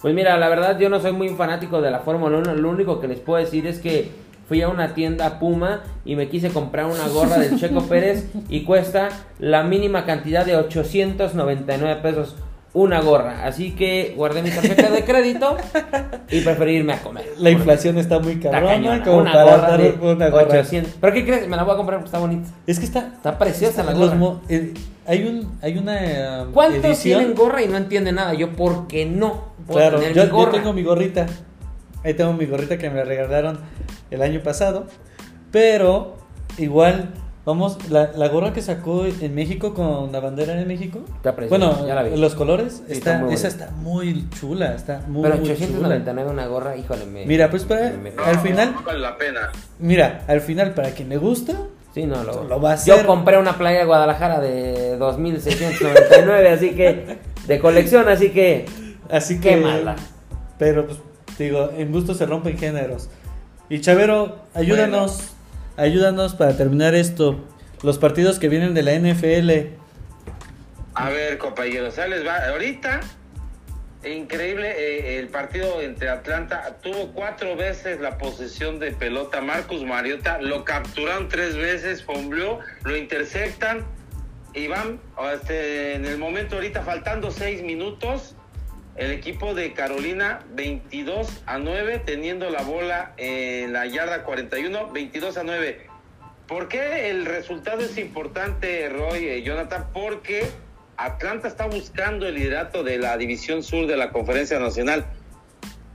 Pues mira, la verdad yo no soy muy fanático de la Fórmula 1. Lo único que les puedo decir es que fui a una tienda Puma y me quise comprar una gorra del Checo Pérez y cuesta la mínima cantidad de 899 pesos una gorra. Así que guardé mi tarjeta de crédito y preferí irme a comer. La inflación está muy cabrona como una para gorra de una gorra. 800. ¿Pero qué crees? Me la voy a comprar porque está bonita. Es que está está preciosa la gorra. Eh, hay un hay una um, ¿Cuántos tienen gorra y no entienden nada? Yo porque no Claro, yo, yo tengo mi gorrita. Ahí tengo mi gorrita que me regalaron el año pasado, pero igual Vamos, la, la, gorra que sacó en México con la bandera de México. Está bueno, ya la vi. los colores, está, esa está muy chula, está muy Pero 899 una gorra, híjole, me, Mira, pues para, al final. vale la pena. Mira, al final, para quien le gusta. Sí, no, lo, lo va a hacer. Yo compré una playa de Guadalajara de 2699, así que. De colección, así que. Así que. Qué mala. Pero, pues, digo, en gusto se rompen géneros. Y Chavero, ayúdanos. Ayúdanos para terminar esto. Los partidos que vienen de la NFL. A ver, compañeros, les va. Ahorita, increíble, eh, el partido entre Atlanta tuvo cuatro veces la posesión de pelota. Marcus Mariota lo capturaron tres veces, fombleó, lo interceptan y van este, en el momento ahorita faltando seis minutos el equipo de Carolina 22 a 9, teniendo la bola en la yarda 41, 22 a 9. ¿Por qué el resultado es importante, Roy, eh, Jonathan? Porque Atlanta está buscando el liderato de la División Sur de la Conferencia Nacional.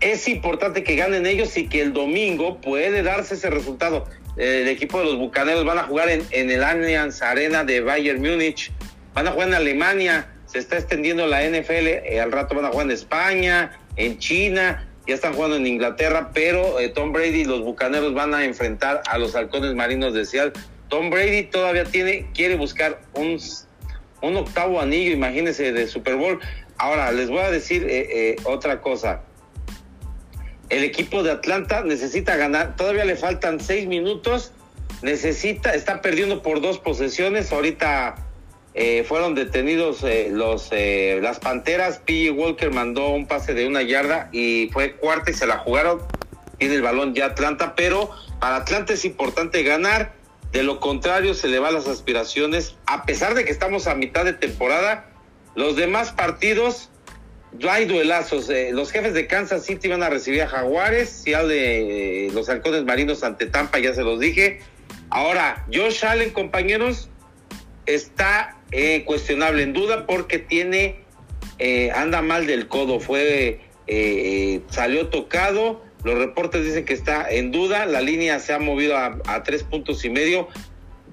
Es importante que ganen ellos y que el domingo puede darse ese resultado. El equipo de los Bucaneros van a jugar en, en el Allianz Arena de Bayern Múnich, van a jugar en Alemania, se está extendiendo la NFL, eh, al rato van a jugar en España, en China, ya están jugando en Inglaterra, pero eh, Tom Brady y los Bucaneros van a enfrentar a los halcones marinos de Seattle. Tom Brady todavía tiene, quiere buscar un, un octavo anillo, imagínense, de Super Bowl. Ahora, les voy a decir eh, otra cosa. El equipo de Atlanta necesita ganar, todavía le faltan seis minutos, necesita, está perdiendo por dos posesiones, ahorita eh, fueron detenidos eh, los eh, las Panteras. P.J. Walker mandó un pase de una yarda y fue cuarta y se la jugaron. Tiene el balón ya Atlanta, pero para Atlanta es importante ganar. De lo contrario, se le van las aspiraciones. A pesar de que estamos a mitad de temporada, los demás partidos no hay duelazos. los jefes de Kansas City van a recibir a Jaguares, si de los halcones marinos ante Tampa, ya se los dije. Ahora, Josh Allen, compañeros, está eh, cuestionable, en duda, porque tiene, eh, anda mal del codo, fue, eh, salió tocado, los reportes dicen que está en duda, la línea se ha movido a, tres puntos y medio.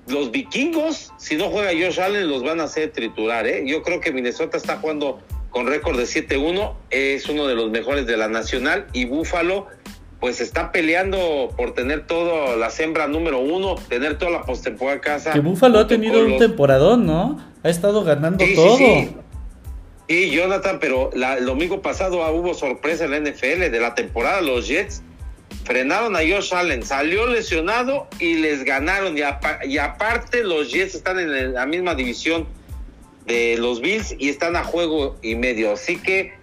Los vikingos, si no juega Josh Allen, los van a hacer triturar, ¿eh? Yo creo que Minnesota está jugando con récord de 7-1, es uno de los mejores de la nacional, y Búfalo pues está peleando por tener todo la sembra número uno, tener toda la postemporada casa. Que Búfalo ha tenido un temporadón, ¿no? Ha estado ganando todo. Sí, Y Jonathan, pero el domingo pasado hubo sorpresa en la NFL de la temporada. Los Jets frenaron a Josh Allen, salió lesionado y les ganaron. Y, y aparte, los Jets están en la misma división de los Bills y están a juego y medio. Así que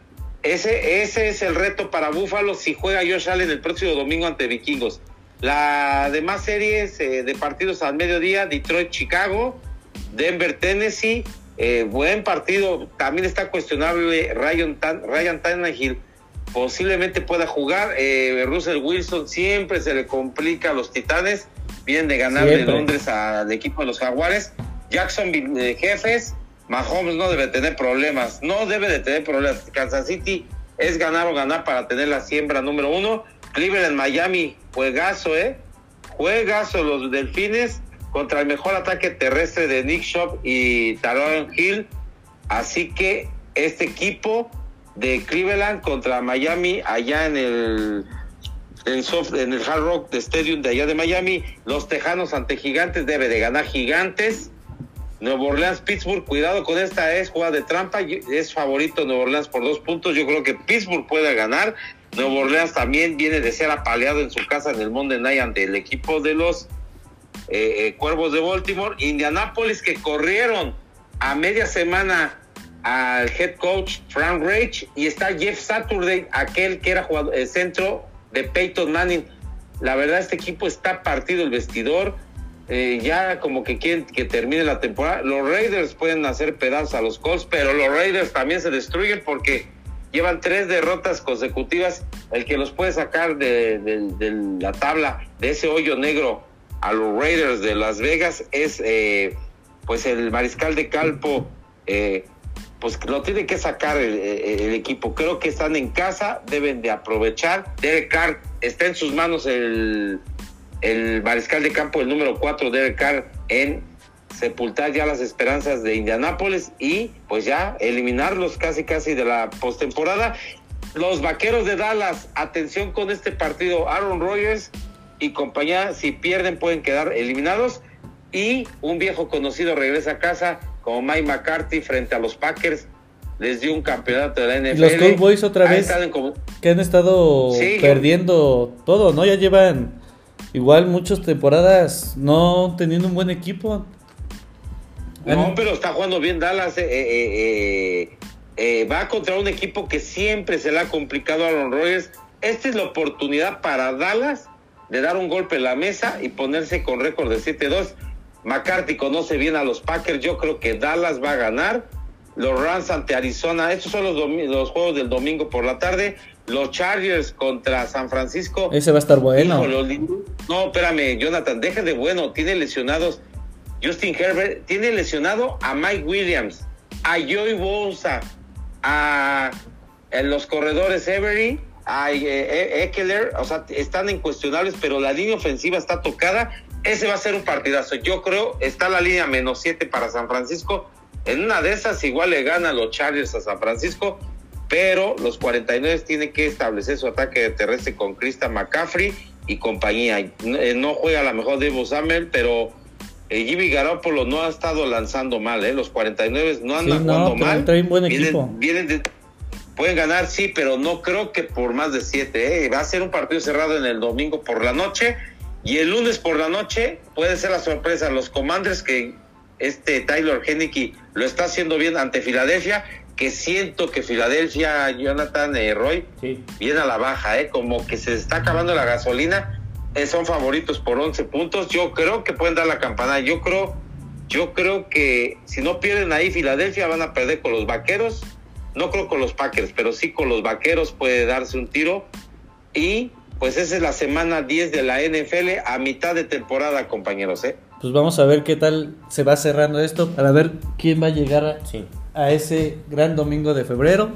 ese, ese es el reto para Búfalo si juega Josh Allen el próximo domingo ante Vikingos. La demás series eh, de partidos al mediodía, Detroit, Chicago, Denver, Tennessee, eh, buen partido. También está cuestionable Ryan, Tan, Ryan Tannehill, posiblemente pueda jugar. Eh, Russell Wilson siempre se le complica a los Titanes. Vienen de ganar de Londres al equipo de los Jaguares. Jacksonville Jefes, Mahomes no debe tener problemas, no debe de tener problemas. Kansas City es ganar o ganar para tener la siembra número uno. Cleveland, Miami, juegazo, ¿eh? Juegazo los Delfines contra el mejor ataque terrestre de Nick Shop y Taron Hill. Así que este equipo de Cleveland contra Miami allá en el en, en el Hard Rock Stadium de allá de Miami, los Tejanos ante Gigantes debe de ganar Gigantes Nuevo Orleans, Pittsburgh, cuidado con esta, es jugada de trampa, es favorito Nuevo Orleans por dos puntos, yo creo que Pittsburgh puede ganar, Nuevo Orleans también viene de ser apaleado en su casa en el Monday Night ante el equipo de los eh, eh, Cuervos de Baltimore, Indianapolis que corrieron a media semana al head coach Frank Reich y está Jeff Saturday, aquel que era jugador, el centro de Peyton Manning. La verdad este equipo está partido el vestidor, eh, ya como que quieren que termine la temporada. Los Raiders pueden hacer pedazos a los Colts, pero los Raiders también se destruyen porque llevan tres derrotas consecutivas. El que los puede sacar de, la tabla de ese hoyo negro a los Raiders de Las Vegas es eh, pues el mariscal de campo. Eh, pues lo tiene que sacar el, el, equipo. Creo que están en casa, deben de aprovechar. Derek Carr está en sus manos el, el mariscal de campo, el número 4, Derek Carr, en sepultar ya las esperanzas de Indianápolis y pues ya eliminarlos casi casi de la postemporada. Los vaqueros de Dallas, atención con este partido, Aaron Rodgers y compañía, si pierden pueden quedar eliminados y un viejo conocido regresa a casa como Mike McCarthy frente a los Packers. Les dio un campeonato de la NFL. Los Cowboys otra vez que han estado perdiendo todo, ¿no? Ya llevan igual muchas temporadas no teniendo un buen equipo. No, pero está jugando bien Dallas. Eh, eh, eh, va contra un equipo que siempre se le ha complicado a Aaron Rodgers. Esta es la oportunidad para Dallas de dar un golpe en la mesa y ponerse con récord de 7-2. McCarthy conoce bien a los Packers. Yo creo que Dallas va a ganar. los Rams ante Arizona. Estos son los, los juegos del domingo por la tarde. Los Chargers contra San Francisco. Ese va a estar bueno. no, espérame, Jonathan, deje de bueno. Tiene lesionados Justin Herbert. Tiene lesionado a Mike Williams, a Joey Bosa, a, los corredores Every, a eh, Eckler. O sea, están incuestionables, pero la línea ofensiva está tocada. Ese va a ser un partidazo. Yo creo, está la línea menos 7 para San Francisco. En una de esas igual le ganan los Chargers a San Francisco, pero los 49 tienen que establecer su ataque terrestre con Krista McCaffrey y compañía. Eh, no juega a lo mejor Debo Samuel, pero eh, Jimmy Garoppolo no ha estado lanzando mal, ¿eh? Los 49 no andan jugando mal. buen equipo. pueden ganar, sí, pero no creo que por más de 7, ¿eh? Va a ser un partido cerrado en el domingo por la noche. Y el lunes por la noche puede ser la sorpresa. Los Commanders que este Tyler Henneke lo está haciendo bien ante Filadelfia, que siento que Filadelfia, Jonathan eh, Roy, viene a la baja, ¿eh? como que se está acabando la gasolina, eh, son favoritos por 11 puntos, yo creo que pueden dar la campana, yo creo, yo creo que si no pierden ahí Filadelfia van a perder con los Vaqueros, no creo con los Packers, pero sí con los Vaqueros puede darse un tiro. Y pues esa es la semana 10 de la NFL a mitad de temporada, compañeros, ¿eh? pues vamos a ver qué tal se va cerrando esto para ver quién va a llegar a, a ese gran domingo de febrero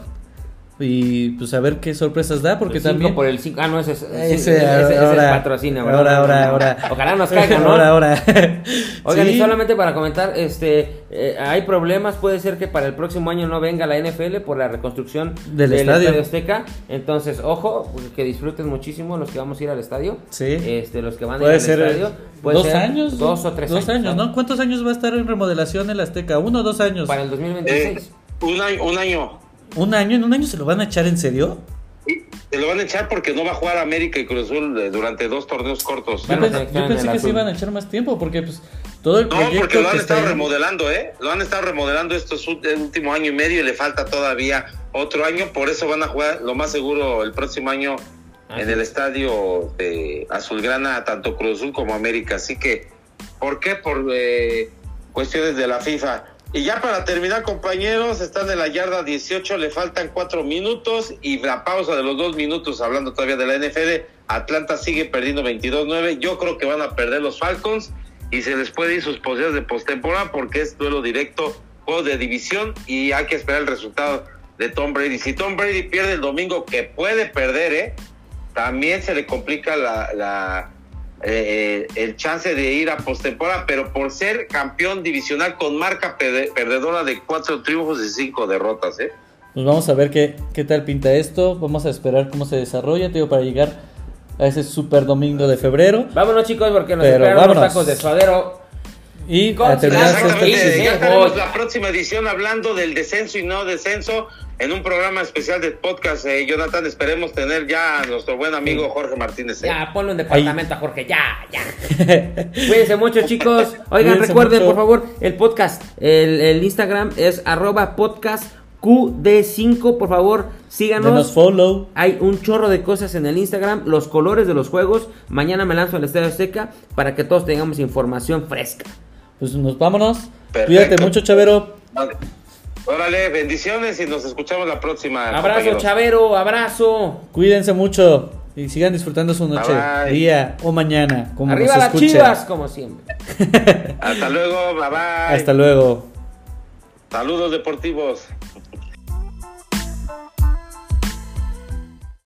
y pues a ver qué sorpresas da porque también por el 5 ah no ese es ese, ese, ahora, patrocina ahora ahora ahora ojalá nos caiga no ahora ahora. Oigan y solamente para comentar este eh, hay problemas puede ser que para el próximo año no venga la NFL por la reconstrucción del, estadio. Azteca. Entonces ojo que disfruten muchísimo los que vamos a ir al estadio. Sí. Este los que van a ir al estadio puede dos años dos o tres dos años, ¿no? cuántos años va a estar en remodelación el Azteca uno o dos años para el 2026 eh, un año un año ¿Un año? ¿En un año se lo van a echar en serio? se lo van a echar porque no va a jugar América y Cruz Azul eh, durante dos torneos cortos. Yo, pensé, que se iban a echar más tiempo porque pues todo el proyecto No, porque lo han estado remodelando, ¿eh? Lo han estado remodelando estos último año y medio y le falta todavía otro año, por eso van a jugar lo más seguro el próximo año en el estadio de Azulgrana, tanto Cruz Azul como América. Así que, ¿por qué? Por eh, cuestiones de la FIFA. Y ya para terminar, compañeros, están en la yarda 18, le faltan cuatro minutos y la pausa de los dos minutos, hablando todavía de la NFL, Atlanta sigue perdiendo 22-9. Yo creo que van a perder los Falcons y se les puede ir sus posibilidades de postemporada porque es duelo directo, juego de división y hay que esperar el resultado de Tom Brady. Si Tom Brady pierde el domingo, que puede perder, ¿eh? también se le complica la eh, el chance de ir a postemporada, pero por ser campeón divisional con marca perdedora de cuatro triunfos y cinco derrotas, ¿eh? Pues vamos a ver qué, qué tal pinta esto, vamos a esperar cómo se desarrolla, digo, para llegar a ese super domingo de febrero. Vámonos chicos, porque nos esperan los tacos de suadero. Y a terminar este ya tenemos la próxima edición hablando del descenso y no descenso en un programa especial de podcast, eh, Jonathan, esperemos tener ya a nuestro buen amigo Jorge Martínez. Eh. Ya, ponle un departamento a Jorge, ya, ya. Cuídense mucho, chicos. Oigan, recuerden, por favor, el podcast, el, Instagram es arroba podcast QD5, por favor, síganos. Denos follow. Hay un chorro de cosas en el Instagram, los colores de los juegos. Mañana me lanzo al Estadio Seca para que todos tengamos información fresca. Pues nos vámonos. Cuídate mucho, Chavero. Órale, bendiciones y nos escuchamos la próxima. Abrazo, Chavero, abrazo. Cuídense mucho y sigan disfrutando su noche, día o mañana, como Arriba las chivas, como siempre. Hasta luego, bye bye. Hasta luego. Saludos deportivos.